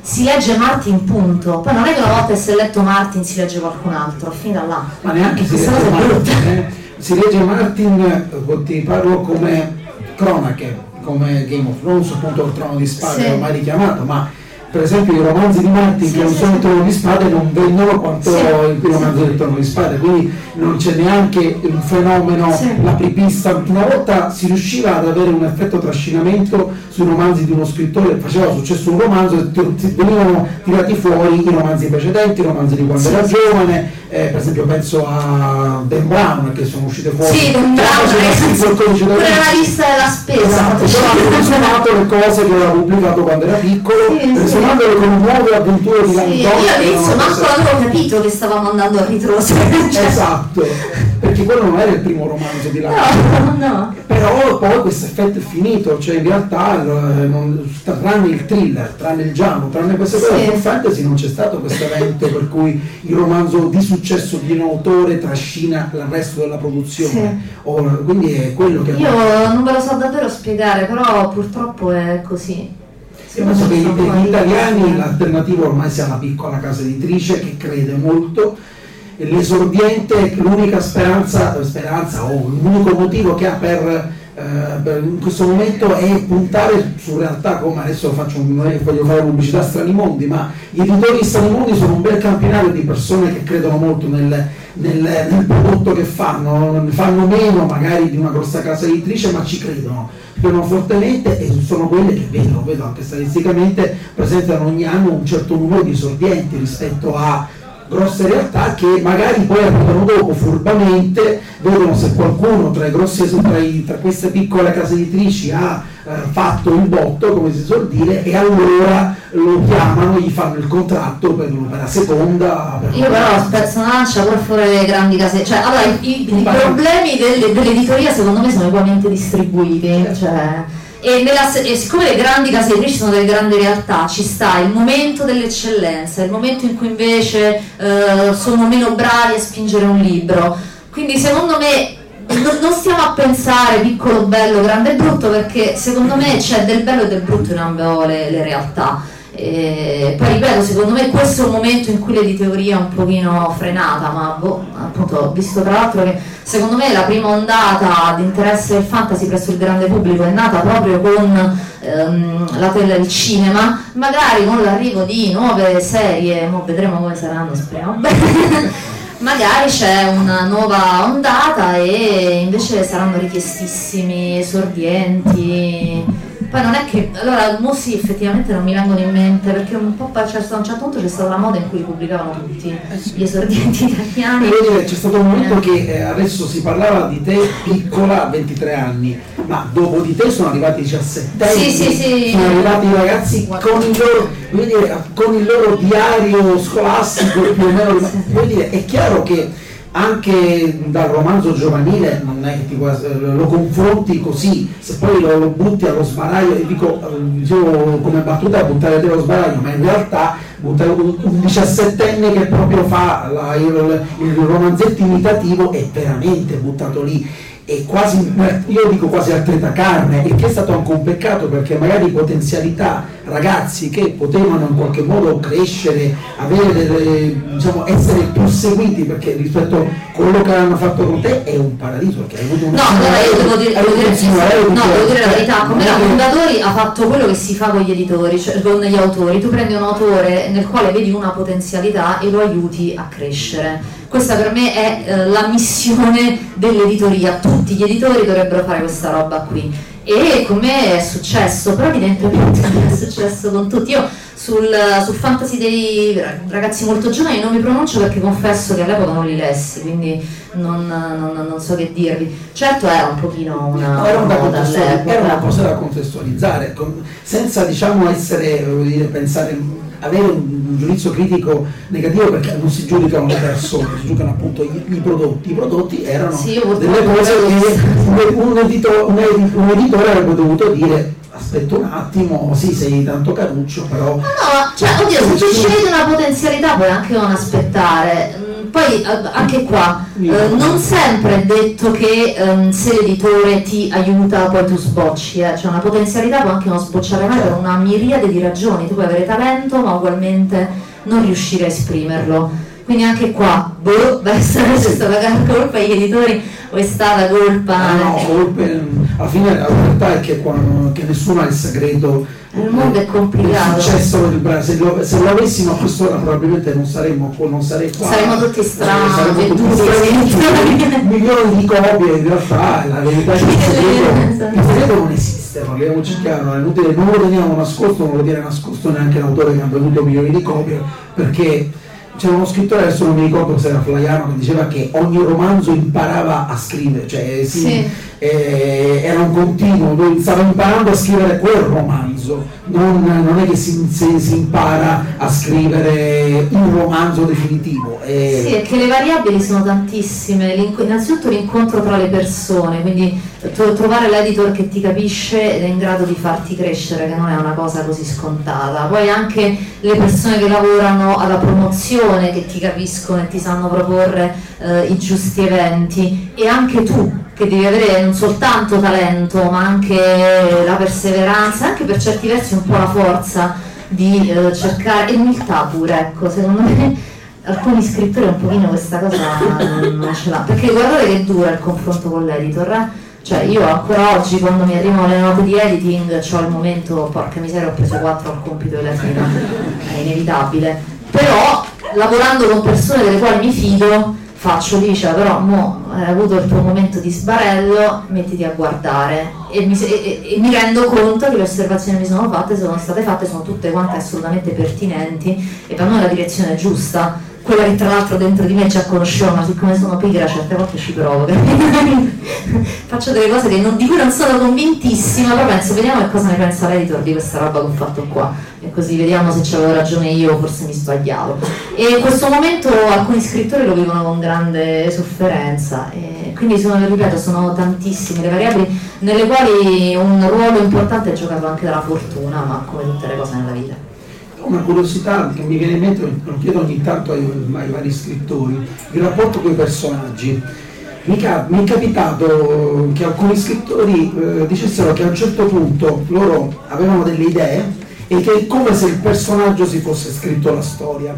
si legge Martin punto. Poi non è che una volta che si è letto Martin si legge qualcun altro, finita là. Ma neanche cosa è. Martin, eh. Si legge Martin, eh, ti parlo come cronache, come Game of Thrones, appunto il trono di spade, Sì. ormai richiamato, ma per esempio i romanzi di Martin Sì, che non sì, sono il trono di spade non vendono quanto Sì. il romanzo del trono di spade, quindi non c'è neanche un fenomeno l'apripista. Una volta si riusciva ad avere un effetto trascinamento sui romanzi di uno scrittore, faceva successo un romanzo e venivano tirati fuori i romanzi precedenti, i romanzi di quando era giovane, eh, per esempio penso a Dan Brown che sono uscite fuori. Sì, codice da pure Vinci. la lista della spesa. Esatto, però hanno consumato le cose che aveva pubblicato quando era piccolo, Sì, sì. consumandole con nuove avventure di Sì, Landon. io all'inizio manco l'avevo capito che stavamo andando a ritroso. [laughs] Cioè, Esatto, perché quello non era il primo romanzo di Landon. No, no. Però poi questo effetto è finito, cioè in realtà eh, non- tranne il thriller, tranne il giallo, tranne queste cose, Sì. con fantasy non c'è stato questo evento per cui il romanzo di successo di un autore trascina il resto della produzione. O- quindi è quello che Io non ve lo so davvero spiegare, però purtroppo è così. Penso che per gli italiani l'alternativa ormai sia la piccola casa editrice che crede molto. E l'esordiente che l'unica speranza, speranza o l'unico motivo che ha per, eh, in questo momento è puntare su realtà come adesso faccio non è che voglio fare pubblicità a Stranimondi ma gli editori di Stranimondi sono un bel campionario di persone che credono molto nel, nel- nel prodotto che fanno, fanno meno magari di una grossa casa editrice ma ci credono. Credono fortemente e sono quelle che vedo, vedo anche statisticamente presentano ogni anno un certo numero di esordienti rispetto a grosse realtà che magari poi arrivano dopo furbamente, vedono se qualcuno tra, i grossi, tra, i- tra queste piccole case editrici ha eh, fatto il botto, come si suol dire, e allora lo chiamano, gli fanno il contratto per, per la seconda. Per Io però spezzo una lancia pure fuori le grandi case, cioè allora i, i- i problemi delle- dell'editoria secondo me sono ugualmente distribuiti, cioè, e, nella e siccome le grandi case editrici sono delle grandi realtà, ci sta il momento dell'eccellenza, il momento in cui invece eh, sono meno bravi a spingere un libro, quindi secondo me non, non stiamo a pensare piccolo bello, grande e brutto perché secondo me c'è del bello e del brutto in ambo le, le realtà. E poi ripeto, secondo me questo è un momento in cui l'editoria è un pochino frenata, ma boh, appunto visto tra l'altro che secondo me la prima ondata di interesse del fantasy presso il grande pubblico è nata proprio con ehm, la tele del cinema, magari con l'arrivo di nuove serie, mo vedremo come saranno, speriamo [laughs] magari c'è una nuova ondata e invece saranno richiestissimi, esordienti. Poi non è che. Allora, mo sì, effettivamente non mi vengono in mente perché un po' cioè, a un certo punto c'è stata una moda in cui li pubblicavano tutti gli esordienti [laughs] italiani. Devo dire, c'è stato un momento che eh, adesso si parlava di te piccola a 23 anni, ma dopo di te sono arrivati i 17 anni, Sì, sì, sì. sono arrivati i ragazzi con il loro, dire, con il loro diario scolastico più o meno. Voglio dire, è chiaro che anche dal romanzo giovanile non è che ti lo confronti così, se poi lo, lo butti allo sbaraglio, e dico, eh, come battuta buttare te sbaraglio, ma in realtà un, 17enne che proprio fa la- il, il romanzetto imitativo è veramente buttato lì. È quasi, io dico quasi a treta carne, il che è stato anche un peccato perché magari potenzialità, ragazzi che potevano in qualche modo crescere, avere delle, diciamo, essere più seguiti perché rispetto a quello che hanno fatto con te è un paradiso perché hai avuto un No, allora io devo dire, devo dire- signore, no, devo dire la verità, come che- fondatori ha fatto quello che si fa con gli editori, cioè con gli autori, tu prendi un autore nel quale vedi una potenzialità e lo aiuti a crescere. Questa per me è eh, la missione dell'editoria, tutti gli editori dovrebbero fare questa roba qui. E con me è successo, però evidentemente non è successo con tutti. Io sul, sul fantasy dei ragazzi molto giovani non mi pronuncio perché confesso che all'epoca non li lessi, quindi non, non- non so che dirvi. Certo era un pochino una No, era, un da moda contestuali- era una cosa da contestualizzare, con- senza diciamo essere, dire, pensare, avere un, giudizio critico negativo perché non si giudicano le persone, si giudicano appunto i, i prodotti. I prodotti erano Sì, delle cose che un, un edito- un edi- un editore avrebbe dovuto dire aspetta un attimo, sì sei tanto caruccio, però... No, cioè, oddio, se tu vedi una potenzialità puoi anche non aspettare. Poi eh, anche qua, eh, non sempre è detto che ehm, se l'editore ti aiuta poi tu sbocci, eh. cioè una potenzialità può anche non sbocciare mai per una miriade di ragioni, tu puoi avere talento ma ugualmente non riuscire a esprimerlo. Quindi anche qua, boh, beh, è stata colpa agli editori o è stata colpa... Ah, no, colpe- alla fine la verità è che, quando- che nessuno ha il segreto. Il mondo è complicato. il successo del brano se lo, se lo avessimo a quest'ora probabilmente non saremmo qua non sarei qua. Saremmo tutti strani, Eh, saremmo tutti strani, [laughs] milioni di copie in realtà la verità è che il segreto, il segreto non esiste parliamoci chiaro è inutile non lo teniamo nascosto non lo tiene nascosto neanche l'autore che ha venduto milioni di copie perché c'era uno scrittore, adesso non mi ricordo se era Flaiano, che diceva che ogni romanzo imparava a scrivere, cioè sì, Sì. eh, era un continuo, stava imparando a scrivere quel romanzo, non, non è che si, si- si impara a scrivere il romanzo definitivo. eh, Sì, è che le variabili sono tantissime, L'inco- innanzitutto l'incontro tra le persone, quindi tro- trovare l'editor che ti capisce ed è in grado di farti crescere, che non è una cosa così scontata. Poi anche le persone che lavorano alla promozione, che ti capiscono e ti sanno proporre eh, i giusti eventi. E anche tu che devi avere non soltanto talento ma anche la perseveranza, anche per certi versi un po' la forza di eh, cercare, e umiltà pure, ecco, secondo me alcuni scrittori un pochino questa cosa non, ce l'ha, perché guardate che dura il confronto con l'editor, eh? cioè io ancora oggi quando mi arrivano le note di editing ho il momento, porca miseria ho preso 4 al compito di latino, è inevitabile, però lavorando con persone delle quali mi fido faccio dice però mo hai avuto il tuo momento di sbarello mettiti a guardare. E mi, e- e- mi rendo conto che le osservazioni che mi sono fatte sono state fatte sono tutte quante assolutamente pertinenti e vanno nella direzione giusta. Quella che tra l'altro dentro di me già conoscevo ma siccome sono pigra certe volte ci provo [laughs] faccio delle cose non- di cui non sono convintissima però penso vediamo che cosa ne pensa l'editor di questa roba che ho fatto qua così vediamo se avevo ragione io forse mi sbagliavo e in questo momento alcuni scrittori lo vivono con grande sofferenza quindi sono, ripeto sono tantissime le variabili nelle quali un ruolo importante è giocato anche dalla fortuna ma come tutte le cose nella vita una curiosità che mi viene in mente, lo chiedo ogni tanto ai, ai vari scrittori, il rapporto con i personaggi. Mi, cap- mi è capitato che alcuni scrittori eh, dicessero che a un certo punto loro avevano delle idee e che è come se il personaggio si fosse scritto la storia.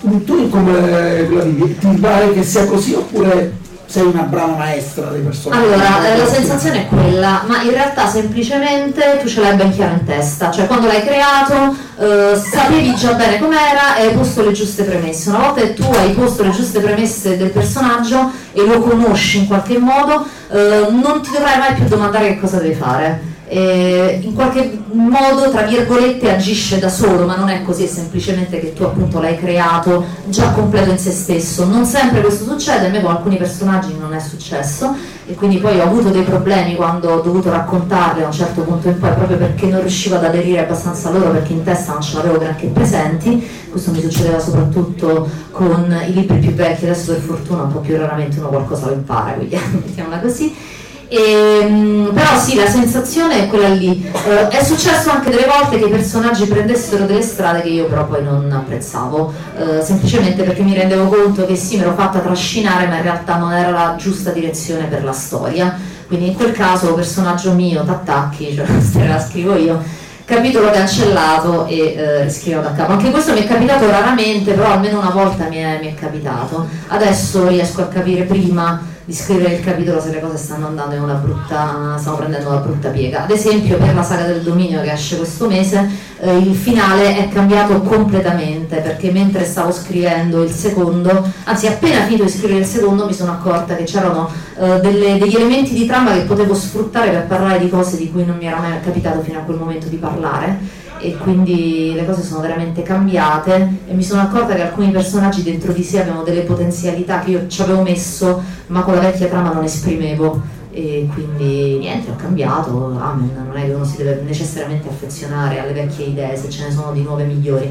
Tu come la vivi? Ti pare che sia così oppure sei una brava maestra dei personaggi? Allora, eh, la sensazione è quella, ma in realtà semplicemente tu ce l'hai ben chiaro in testa, cioè quando l'hai creato eh, sapevi già bene com'era e hai posto le giuste premesse. Una volta che tu hai posto le giuste premesse del personaggio e lo conosci in qualche modo, eh, non ti dovrai mai più domandare che cosa devi fare eh, in qualche modo, tra virgolette, agisce da solo, ma non è così, è semplicemente che tu appunto l'hai creato già completo in se stesso. Non sempre questo succede, a me con alcuni personaggi non è successo e quindi poi ho avuto dei problemi quando ho dovuto raccontarli a un certo punto in poi proprio perché non riuscivo ad aderire abbastanza a loro perché in testa non ce l'avevo granché presenti. Questo mi succedeva soprattutto con i libri più vecchi, adesso per fortuna un po' più raramente uno qualcosa lo impara, quindi [laughs] mettiamola così e, ehm, però sì, la sensazione è quella lì. Eh, è successo anche delle volte che i personaggi prendessero delle strade che io però poi non apprezzavo, eh, semplicemente perché mi rendevo conto che sì, mi ero fatta trascinare, ma in realtà non era la giusta direzione per la storia. Quindi in quel caso personaggio mio, t'attacchi, cioè [laughs] la scrivo io, capitolo cancellato e eh, riscrivo da capo. Anche questo mi è capitato raramente, però almeno una volta mi è, mi è capitato. Adesso riesco a capire prima di scrivere il capitolo se le cose stanno andando in una brutta, stanno prendendo una brutta piega. Ad esempio per la saga del dominio che esce questo mese, eh, il finale è cambiato completamente perché mentre stavo scrivendo il secondo, anzi appena finito di scrivere il secondo mi sono accorta che c'erano eh, delle, degli elementi di trama che potevo sfruttare per parlare di cose di cui non mi era mai capitato fino a quel momento di parlare e quindi le cose sono veramente cambiate e mi sono accorta che alcuni personaggi dentro di sé avevano delle potenzialità che io ci avevo messo ma con la vecchia trama non esprimevo e quindi niente, ho cambiato, amen, non è che uno si deve necessariamente affezionare alle vecchie idee se ce ne sono di nuove migliori.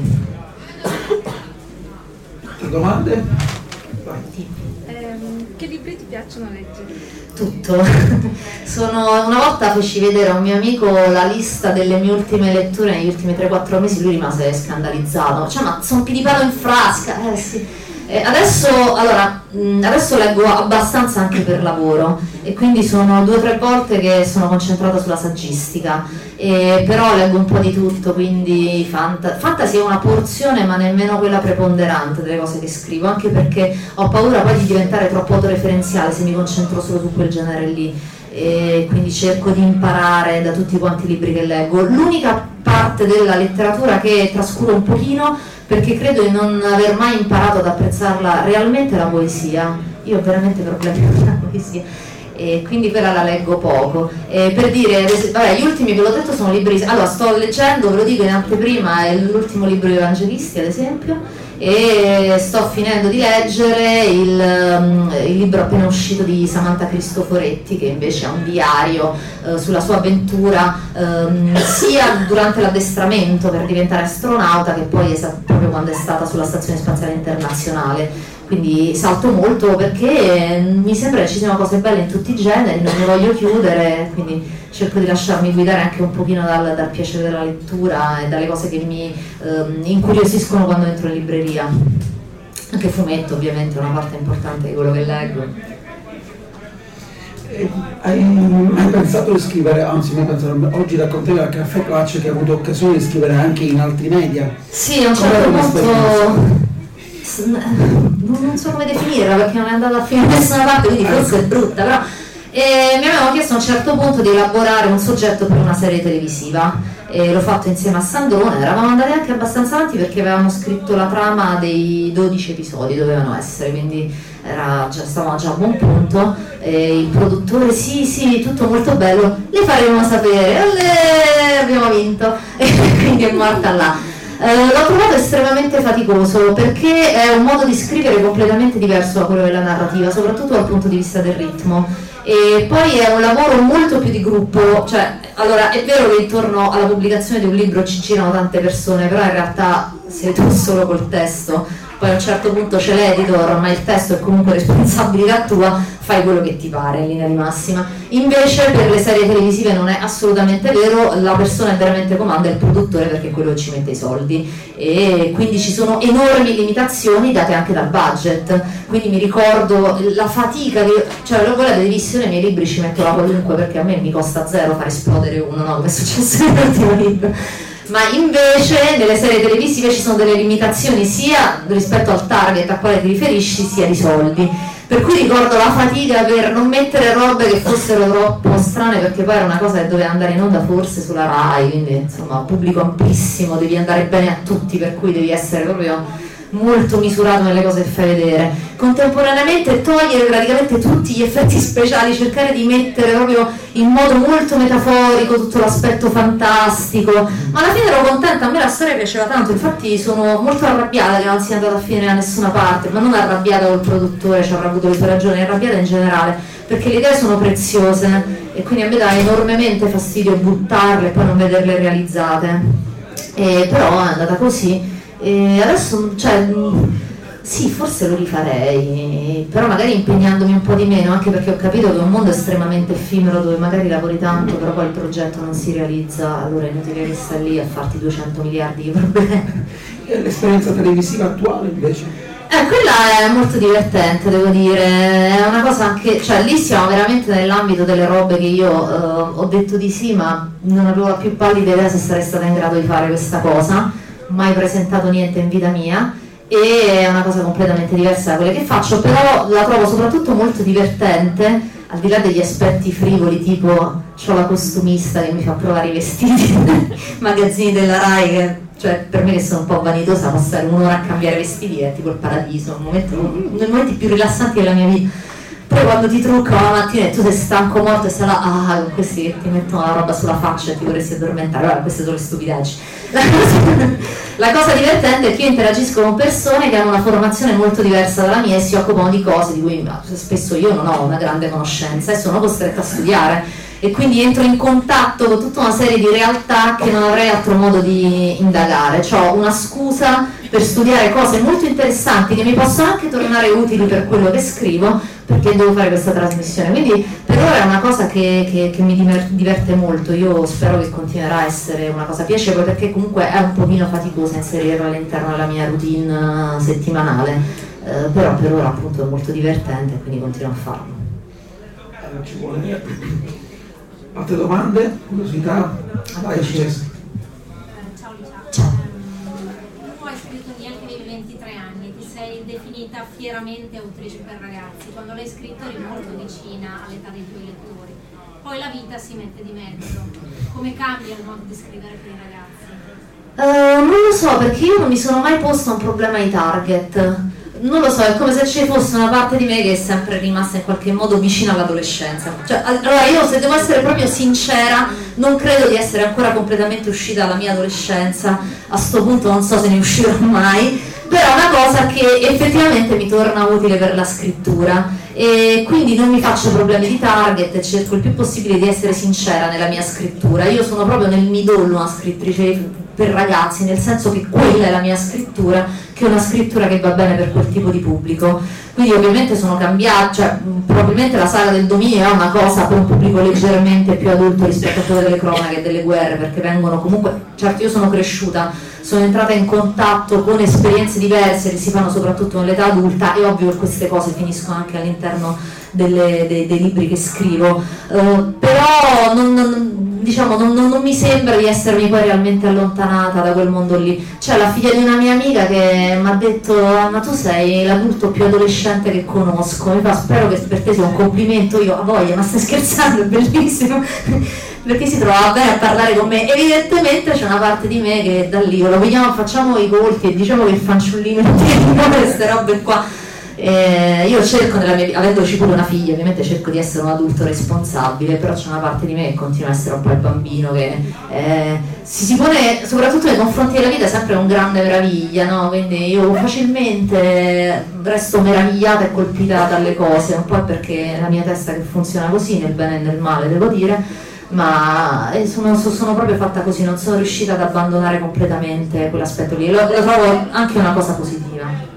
Domande? Eh, che libri ti piacciono leggere? Tutto. [laughs] Sono, una volta feci vedere a un mio amico la lista delle mie ultime letture negli ultimi 3-4 mesi, lui rimase scandalizzato. Cioè, ma sono di palo in frasca, eh sì. Eh, adesso, allora, mh, adesso leggo abbastanza anche per lavoro e quindi sono due o tre volte che sono concentrata sulla saggistica, eh, però leggo un po' di tutto, quindi fanta- fantasy è una porzione ma nemmeno quella preponderante delle cose che scrivo, anche perché ho paura poi di diventare troppo autoreferenziale se mi concentro solo su quel genere lì e quindi cerco di imparare da tutti quanti i libri che leggo. L'unica parte della letteratura che trascuro un pochino perché credo di non aver mai imparato ad apprezzarla realmente la poesia. Io ho veramente problemi [laughs] con la poesia e quindi quella la leggo poco. E per dire, vabbè, gli ultimi ve l'ho detto sono libri. Allora, sto leggendo, ve lo dico in anteprima, è l'ultimo libro di Evangelisti, ad esempio e sto finendo di leggere il, um, il, libro appena uscito di Samantha Cristoforetti che invece è un diario uh, sulla sua avventura um, sia durante l'addestramento per diventare astronauta che poi es- proprio quando è stata sulla Stazione Spaziale Internazionale. Quindi salto molto perché mi sembra che ci siano cose belle in tutti i generi, non mi voglio chiudere, quindi cerco di lasciarmi guidare anche un pochino dal, dal piacere della lettura e dalle cose che mi ehm, incuriosiscono quando entro in libreria. Anche fumetto ovviamente è una parte importante di quello che leggo. Eh, hai mai pensato di scrivere, anzi mai pensato, oggi raccontavi a Caffè Clutch che hai avuto occasione di scrivere anche in altri media. Sì, a un certo punto non so come definirla perché non è andata a fine da nessuna parte, quindi forse è brutta, però e mi avevano chiesto a un certo punto di elaborare un soggetto per una serie televisiva. E l'ho fatto insieme a Sandrone, eravamo andati anche abbastanza avanti perché avevamo scritto la trama dei 12 episodi, dovevano essere, quindi era già, stavamo già a buon punto, e il produttore sì sì, tutto molto bello, le faremo sapere, Olè, abbiamo vinto. [laughs] E quindi è morta là. Eh, l'ho trovato estremamente faticoso perché è un modo di scrivere completamente diverso da quello della narrativa, soprattutto dal punto di vista del ritmo. E poi è un lavoro molto più di gruppo, cioè, allora è vero che intorno alla pubblicazione di un libro ci girano tante persone, però in realtà sei tu [laughs] solo col testo poi a un certo punto c'è l'editor, ma il testo è comunque responsabilità tua, fai quello che ti pare in linea di massima. Invece per le serie televisive non è assolutamente vero, la persona è veramente comanda, è il produttore perché è quello che ci mette i soldi e quindi ci sono enormi limitazioni date anche dal budget. Quindi mi ricordo la fatica che, cioè quella televisione nei libri ci metto la qualunque perché a me mi costa zero far esplodere uno, no? Come è successo nell'ultimo libro ma invece nelle serie televisive ci sono delle limitazioni sia rispetto al target a quale ti riferisci sia di soldi. Per cui ricordo la fatica per non mettere robe che fossero troppo strane perché poi era una cosa che doveva andare in onda forse sulla RAI quindi insomma pubblico amplissimo devi andare bene a tutti per cui devi essere proprio molto misurato nelle cose che fai vedere. Contemporaneamente togliere praticamente tutti gli effetti speciali, cercare di mettere proprio in modo molto metaforico tutto l'aspetto fantastico. Ma alla fine ero contenta, a me la storia piaceva tanto, infatti sono molto arrabbiata che non sia andata a finire da nessuna parte, ma non arrabbiata col produttore, ci avrà avuto le sue ragioni, arrabbiata in generale, perché le idee sono preziose e quindi a me dà enormemente fastidio buttarle e poi non vederle realizzate. E però è andata così e adesso, cioè, sì, forse lo rifarei, però magari impegnandomi un po' di meno, anche perché ho capito che è un mondo estremamente effimero dove magari lavori tanto, però poi il progetto non si realizza, allora è inutile che stai lì a farti 200 miliardi di problemi. [laughs] E l'esperienza televisiva attuale invece? Eh, quella è molto divertente, devo dire, è una cosa anche, cioè lì siamo veramente nell'ambito delle robe che io eh, ho detto di sì, ma non avevo la più pallida idea se sarei stata in grado di fare questa cosa mai presentato niente in vita mia e è una cosa completamente diversa da quelle che faccio, però la trovo soprattutto molto divertente, al di là degli aspetti frivoli, tipo ho la costumista che mi fa provare i vestiti [laughs] nei magazzini della RAI, che, cioè per me che sono un po' vanitosa, passare un'ora a cambiare vestiti è tipo il paradiso, un uno dei momenti più rilassanti della mia vita poi quando ti truccano la mattina e tu sei stanco morto e sei là, ah, questi ti mettono la roba sulla faccia e ti vorresti addormentare, guarda, queste sono le stupidaggini. La cosa, [laughs] la cosa divertente è che io interagisco con persone che hanno una formazione molto diversa dalla mia e si occupano di cose di cui spesso io non ho una grande conoscenza e sono costretta a studiare e quindi entro in contatto con tutta una serie di realtà che non avrei altro modo di indagare. Ho una scusa per studiare cose molto interessanti che mi possono anche tornare utili per quello che scrivo, perché devo fare questa trasmissione. Quindi per ora è una cosa che, che, che mi diverte molto, io spero che continuerà a essere una cosa piacevole perché comunque è un pochino faticosa inserirla all'interno della mia routine settimanale, eh, però per ora appunto è molto divertente quindi continuo a farlo. Altre domande? Curiosità? Vai, Ciao Ciao. Non hai scritto neanche nei 23 anni, ti sei definita fieramente autrice per ragazzi. Quando l'hai scritto eri molto vicina all'età dei tuoi lettori. Poi la vita si mette di mezzo. Come cambia il modo di scrivere per i ragazzi? Uh, non lo so perché io non mi sono mai posto un problema di target non lo so, è come se ci fosse una parte di me che è sempre rimasta in qualche modo vicina all'adolescenza. Cioè, allora io se devo essere proprio sincera, non credo di essere ancora completamente uscita dalla mia adolescenza, a sto punto non so se ne uscirò mai, però è una cosa che effettivamente mi torna utile per la scrittura e quindi non mi faccio problemi di target cerco il più possibile di essere sincera nella mia scrittura. Io sono proprio nel midollo una scrittrice per ragazzi, nel senso che quella è la mia scrittura, che è una scrittura che va bene per quel tipo di pubblico. Quindi ovviamente sono cambiata, cioè, probabilmente la saga del dominio è una cosa per un pubblico leggermente più adulto rispetto a quella delle cronache e delle guerre, perché vengono comunque, certo io sono cresciuta, sono entrata in contatto con esperienze diverse che si fanno soprattutto nell'età adulta, è ovvio che queste cose finiscono anche all'interno delle, dei, dei, libri che scrivo, uh, però non, non, diciamo, non, non, mi sembra di essermi poi realmente allontanata da quel mondo lì. C'è la figlia di una mia amica che mi ha detto ma tu sei l'adulto più adolescente che conosco, mi fa spero che per te sia un complimento, io a voglia, ma stai scherzando, è bellissimo. [laughs] perché si trovava bene a parlare con me. Evidentemente c'è una parte di me che da lì lo vogliamo, facciamo i colti e diciamo che il fanciullino [laughs] di queste robe qua eh, io cerco nella mia avendoci pure una figlia, ovviamente cerco di essere un adulto responsabile, però c'è una parte di me che continua a essere un po' il bambino che eh, si, si, pone soprattutto nei confronti della vita sempre con grande meraviglia, no? quindi io facilmente resto meravigliata e colpita dalle cose, un po' perché la mia testa che funziona così, nel bene e nel male devo dire ma eh, sono, sono, proprio fatta così, non sono riuscita ad abbandonare completamente quell'aspetto lì, lo, lo trovo anche una cosa positiva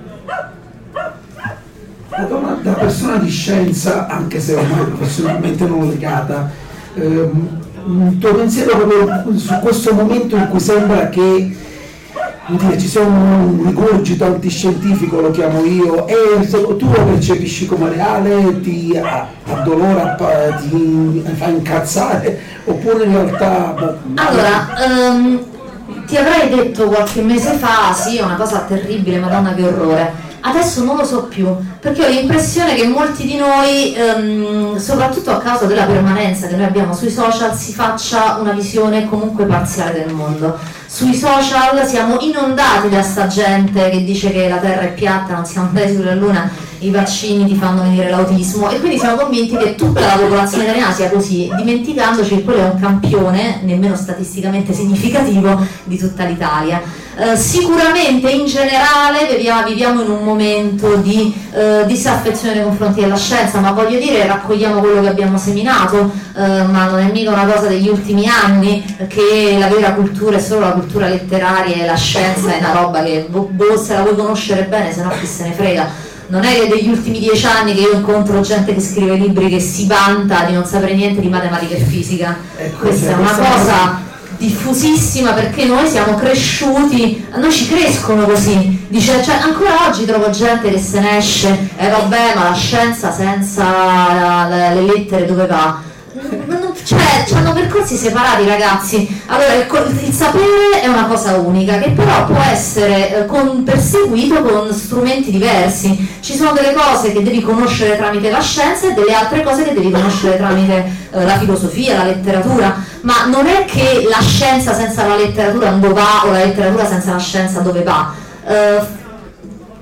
da, da persona di scienza, anche se ormai professionalmente non legata, ehm, un tuo pensiero proprio su questo momento in cui sembra che dire, ci sia un rigurgito antiscientifico, lo chiamo io, e tu lo percepisci come reale, ti addolora, ti fa incazzare, oppure in realtà... Boh, allora, um, ti avrei detto qualche mese fa, sì, è una cosa terribile, madonna che orrore. Adesso non lo so più, perché ho l'impressione che molti di noi, ehm, soprattutto a causa della permanenza che noi abbiamo sui social, si faccia una visione comunque parziale del mondo. Sui social siamo inondati da sta gente che dice che la Terra è piatta, non siamo andati sulla Luna, i vaccini ti fanno venire l'autismo e quindi siamo convinti che tutta la popolazione italiana sia così, dimenticandoci che quello è un campione, nemmeno statisticamente significativo, di tutta l'Italia. Eh, sicuramente in generale viviamo, in un momento di eh, disaffezione nei confronti della scienza, ma voglio dire raccogliamo quello che abbiamo seminato, eh, ma non è mica una cosa degli ultimi anni che la vera cultura è solo la cultura letteraria e la scienza è una roba che boh, boh se la vuoi conoscere bene, se no chi se ne frega non è che degli ultimi dieci anni che io incontro gente che scrive libri che si vanta di non sapere niente di matematica e fisica. Ecco, Questa cioè, è una cosa diffusissima perché noi siamo cresciuti, a noi ci crescono così. Dice, cioè, ancora oggi trovo gente che se ne esce, e eh, vabbè, ma la scienza senza le lettere dove va? Cioè hanno percorsi separati ragazzi. Allora il, il, sapere è una cosa unica che però può essere eh, con, perseguito con strumenti diversi. Ci sono delle cose che devi conoscere tramite la scienza e delle altre cose che devi conoscere tramite eh, la filosofia, la letteratura. Ma non è che la scienza senza la letteratura dove va o la letteratura senza la scienza dove va. Eh,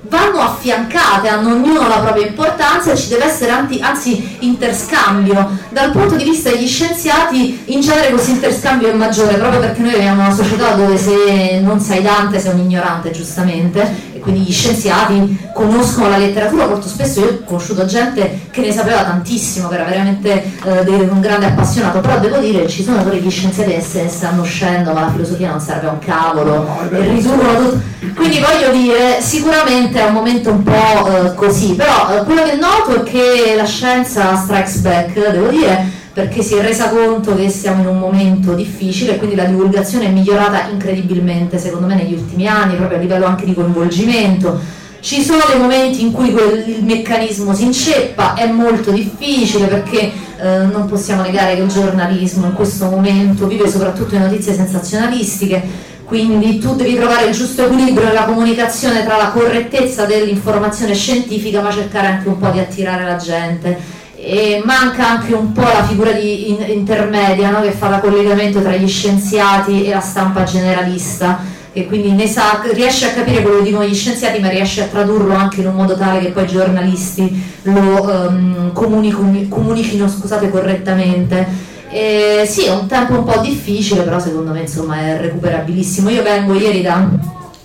vanno affiancate, hanno ognuno la propria importanza e ci deve essere anti, anzi interscambio. Dal punto di vista degli scienziati in genere questo interscambio è maggiore proprio perché noi in una società dove se non sei Dante sei un ignorante giustamente quindi gli scienziati conoscono la letteratura, molto spesso io ho conosciuto gente che ne sapeva tantissimo, che era veramente eh, un grande appassionato, però devo dire che ci sono pure gli scienziati che se ne stanno uscendo ma la filosofia non serve a un cavolo e riducono tutto. Quindi voglio dire, sicuramente è un momento un po' eh, così, però eh, quello che noto è che la scienza strikes back, devo dire, perché si è resa conto che siamo in un momento difficile e quindi la divulgazione è migliorata incredibilmente secondo me negli ultimi anni, proprio a livello anche di coinvolgimento. Ci sono dei momenti in cui quel, il meccanismo si inceppa, è molto difficile perché eh, non possiamo negare che il giornalismo in questo momento vive soprattutto di notizie sensazionalistiche, quindi tu devi trovare il giusto equilibrio nella comunicazione tra la correttezza dell'informazione scientifica ma cercare anche un po' di attirare la gente e manca anche un po' la figura di in, intermedia no? che fa da collegamento tra gli scienziati e la stampa generalista che quindi sa, riesce a capire quello che dicono gli scienziati ma riesce a tradurlo anche in un modo tale che poi i giornalisti lo um, comunichino scusate, correttamente e sì è un tempo un po' difficile però secondo me insomma è recuperabilissimo io vengo ieri da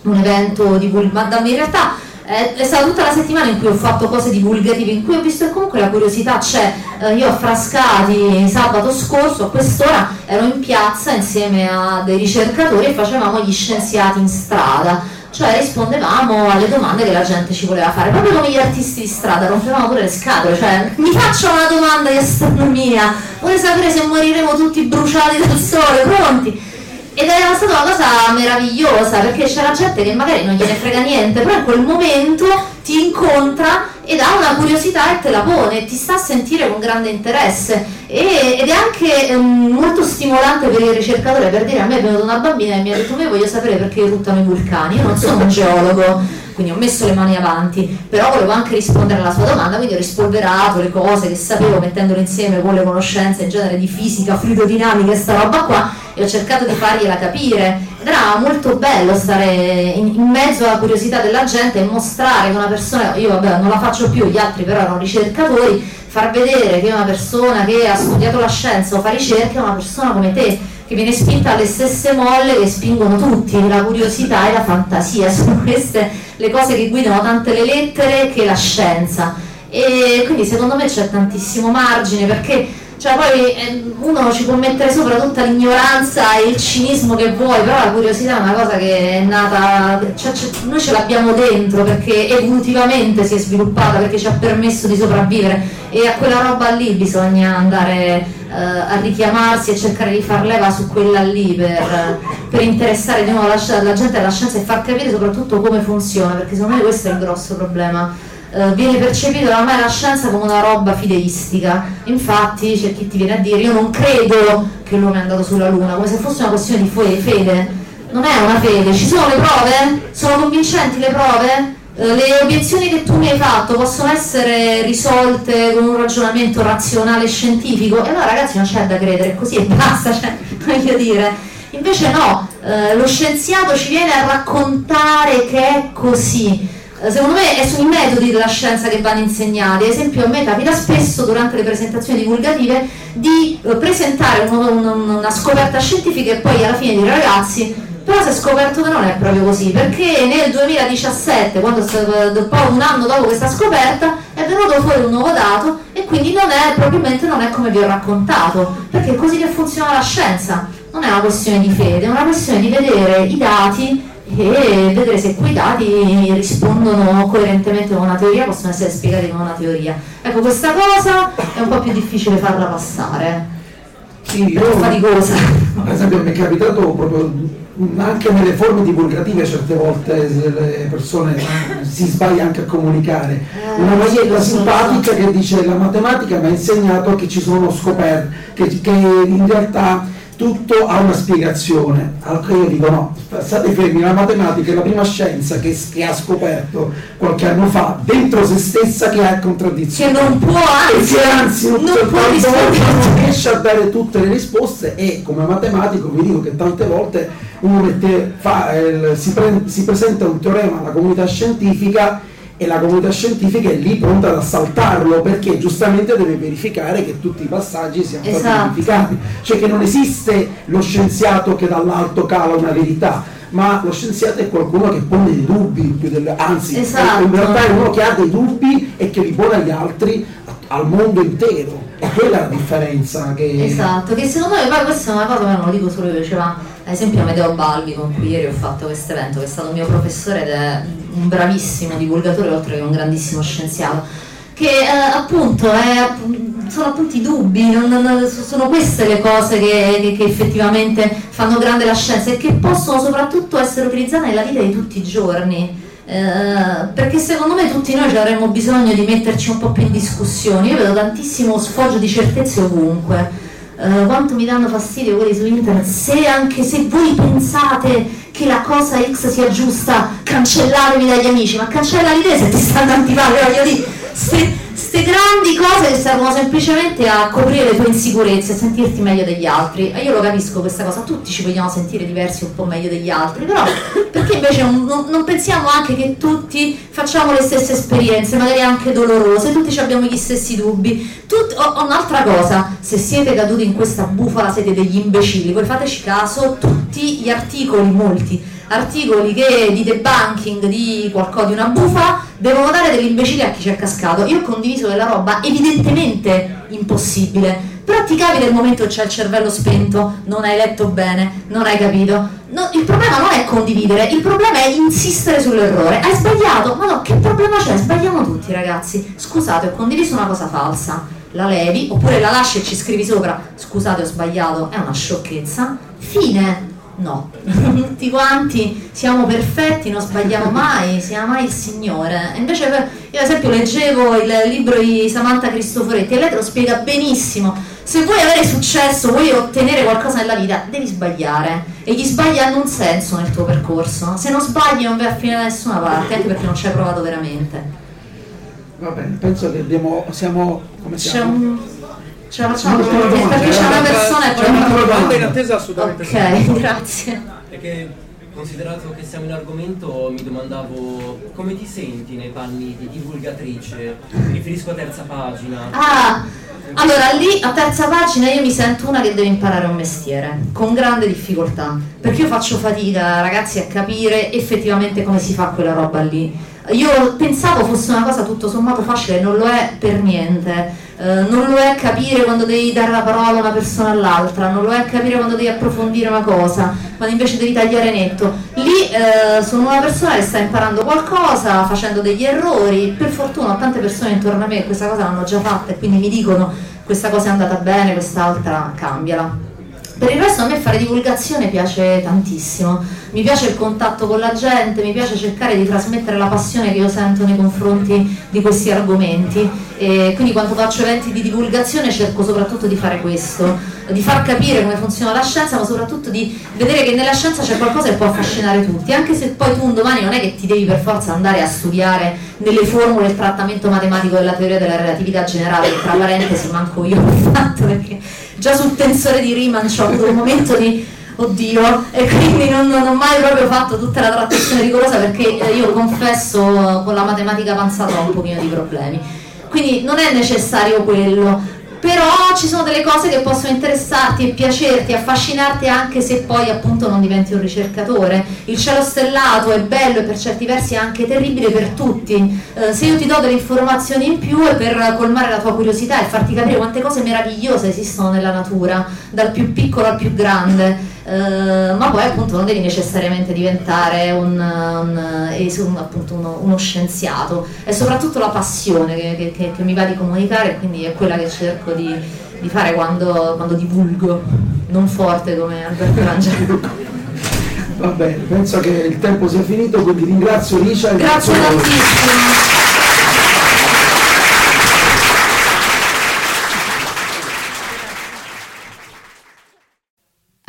un evento di ma da in realtà è, è stata tutta la settimana in cui ho fatto cose divulgative, in cui ho visto che comunque la curiosità c'è. Eh, io a Frascati sabato scorso a quest'ora ero in piazza insieme a dei ricercatori e facevamo gli scienziati in strada cioè rispondevamo alle domande che la gente ci voleva fare, proprio come gli artisti di strada, rompevamo pure le scatole, cioè mi faccio una domanda di astronomia, vuole sapere se moriremo tutti bruciati dal sole, pronti? Ed era stata una cosa meravigliosa perché c'era gente che magari non gliene frega niente, però in quel momento ti incontra ed ha una curiosità e te la pone, ti sta a sentire con grande interesse. E, ed è anche um, molto stimolante per il ricercatore per dire a me è venuta una bambina e mi ha detto me voglio sapere perché eruttano i vulcani, io non sono un geologo, quindi ho messo le mani avanti, però volevo anche rispondere alla sua domanda, quindi ho rispolverato le cose che sapevo mettendole insieme con le conoscenze in genere di fisica, fluidodinamica e sta roba qua e ho cercato di fargliela capire ed era molto bello stare in, in, mezzo alla curiosità della gente e mostrare che una persona, io vabbè non la faccio più, gli altri però erano ricercatori, far vedere che una persona che ha studiato la scienza o fa ricerca è una persona come te, che viene spinta alle stesse molle che spingono tutti, la curiosità e la fantasia, [laughs] sono queste le cose che guidano tante le lettere che la scienza. E quindi secondo me c'è tantissimo margine perché cioè poi eh, uno ci può mettere sopra tutta l'ignoranza e il cinismo che vuoi, però la curiosità è una cosa che è nata, cioè, noi ce l'abbiamo dentro perché evolutivamente si è sviluppata, perché ci ha permesso di sopravvivere. E a quella roba lì bisogna andare uh, a richiamarsi e cercare di far leva su quella lì per, per interessare di nuovo la, la gente alla scienza e far capire soprattutto come funziona, perché secondo me questo è il grosso problema eh, viene percepito oramai la scienza come una roba fideistica. Infatti c'è chi ti viene a dire io non credo che l'uomo è andato sulla Luna, come se fosse una questione di fede. non è una fede, ci sono le prove? Sono convincenti le prove? Eh, le obiezioni che tu mi hai fatto possono essere risolte con un ragionamento razionale scientifico? E allora ragazzi non c'è da credere, così e basta, [laughs] cioè, voglio dire. Invece no, eh, lo scienziato ci viene a raccontare che è così. Eh, secondo me è sui metodi della scienza che vanno insegnati. Ad esempio, a me capita spesso durante le presentazioni divulgative di eh, presentare un, un, una scoperta scientifica e poi alla fine dire ragazzi però si è scoperto che non è proprio così, perché nel 2017, quando dopo un anno dopo questa scoperta, è venuto fuori un nuovo dato e quindi non è, probabilmente non è come vi ho raccontato, perché è così che funziona la scienza. Non è una questione di fede, è una questione di vedere i dati e vedere se quei dati rispondono coerentemente con una teoria, possono essere spiegati con una teoria. Ecco, questa cosa è un po' più difficile farla passare. Sì, io, faticosa. Per esempio mi è capitato proprio anche nelle forme divulgative certe volte le persone si sbagliano anche a comunicare. Eh, Una maglietta simpatica che dice la matematica mi ha insegnato che ci sono scoperte, che, che in realtà tutto ha una spiegazione. Allora io dico no, state fermi, la matematica è la prima scienza che, che, ha scoperto qualche anno fa dentro se stessa che ha contraddizioni. Che non può anzi, che anzi non, non, può non riesce a dare tutte le risposte e come matematico vi dico che tante volte uno mette, fa, eh, si, pre, si presenta un teorema alla comunità scientifica e la comunità scientifica è lì pronta ad assaltarlo perché giustamente deve verificare che tutti i passaggi siano esatto. stati verificati, cioè che non esiste lo scienziato che dall'alto cala una verità, ma lo scienziato è qualcuno che pone dei dubbi, delle, anzi esatto. in realtà è uno che ha dei dubbi e che li pone agli altri, al mondo intero. E quella è la differenza che... Esatto, che secondo me poi questa è una cosa, non lo dico solo io, diceva ad esempio Amedeo Balbi con cui ieri ho fatto questo evento, che è stato mio professore è un bravissimo divulgatore oltre che un grandissimo scienziato, che eh, appunto è, sono appunto i dubbi, non, non, sono queste le cose che, che, che, effettivamente fanno grande la scienza e che possono soprattutto essere utilizzate nella vita di tutti i giorni. Eh, perché secondo me tutti noi avremmo bisogno di metterci un po' più in discussione. Io vedo tantissimo sfoggio di certezze ovunque uh, quanto mi danno fastidio quelli su internet, se anche se voi pensate che la cosa X sia giusta, cancellatevi dagli amici, ma cancellali te se ti stanno antipatico, voglio dire, queste grandi cose che servono semplicemente a coprire le tue insicurezze, a sentirti meglio degli altri. E io lo capisco questa cosa, tutti ci vogliamo sentire diversi un po' meglio degli altri, però perché invece non, non, pensiamo anche che tutti facciamo le stesse esperienze, magari anche dolorose, tutti abbiamo gli stessi dubbi. Tut- oh, un'altra cosa, se siete caduti in questa bufala siete degli imbecilli, poi fateci caso, tutti gli articoli, molti, articoli che di debunking di qualcosa di una bufa devono dare degli imbecilli a chi ci è cascato. Io ho condiviso della roba evidentemente impossibile, però ti capita il momento che c'è il cervello spento, non hai letto bene, non hai capito. No, il problema non è condividere, il problema è insistere sull'errore. Hai sbagliato? Ma no, che problema c'è? Sbagliamo tutti, ragazzi. Scusate, ho condiviso una cosa falsa. La levi, oppure la lasci e ci scrivi sopra. Scusate, ho sbagliato, è una sciocchezza. Fine No, [laughs] tutti quanti siamo perfetti, non sbagliamo mai, siamo mai il Signore. Invece io ad esempio leggevo il libro di Samantha Cristoforetti e lei te lo spiega benissimo. Se vuoi avere successo, vuoi ottenere qualcosa nella vita, devi sbagliare. E gli sbagli hanno un senso nel tuo percorso. Se non sbagli non vai a finire da nessuna parte, anche perché non ci hai provato veramente. Va bene, penso che abbiamo, siamo... come siamo? Ce la facciamo perché c'è una persona e poi una domanda in attesa assolutamente. Ok, grazie. Perché considerato che siamo in argomento mi domandavo come ti senti nei panni di divulgatrice? Mi riferisco a terza pagina. Ah, allora lì a terza pagina io mi sento una che deve imparare un mestiere con grande difficoltà perché io faccio fatica ragazzi a capire effettivamente come si fa quella roba lì. Io pensavo fosse una cosa tutto sommato facile, non lo è per niente eh, non lo è capire quando devi dare la parola a una persona all'altra, non lo è capire quando devi approfondire una cosa, quando invece devi tagliare netto. Lì eh, sono una persona che sta imparando qualcosa, facendo degli errori, per fortuna ho tante persone intorno a me che questa cosa l'hanno già fatta e quindi mi dicono questa cosa è andata bene, quest'altra cambiala. Per il resto a me fare divulgazione piace tantissimo. Mi piace il contatto con la gente, mi piace cercare di trasmettere la passione che io sento nei confronti di questi argomenti. E quindi quando faccio eventi di divulgazione cerco soprattutto di fare questo, di far capire come funziona la scienza ma soprattutto di vedere che nella scienza c'è qualcosa che può affascinare tutti, anche se poi tu un domani non è che ti devi per forza andare a studiare nelle formule il trattamento matematico della teoria della relatività generale, tra parentesi manco io ho fatto perché già sul tensore di Riemann ho avuto un momento di oddio e quindi non, non, ho mai proprio fatto tutta la trattazione rigorosa perché eh, io confesso con la matematica avanzata ho un pochino di problemi. Quindi non è necessario quello però ci sono delle cose che possono interessarti e piacerti, affascinarti anche se poi appunto non diventi un ricercatore. Il cielo stellato è bello e per certi versi anche terribile per tutti. Eh, se io ti do delle informazioni in più è per colmare la tua curiosità e farti capire quante cose meravigliose esistono nella natura, dal più piccolo al più grande. Uh, ma poi appunto non devi necessariamente diventare un, un, un, appunto uno, uno, scienziato, è soprattutto la passione che, che, che, mi va di comunicare, quindi è quella che cerco di, di fare quando, quando, divulgo, non forte come Alberto Rangel. Va bene, penso che il tempo sia finito, quindi ringrazio Licia. Grazie tantissimo.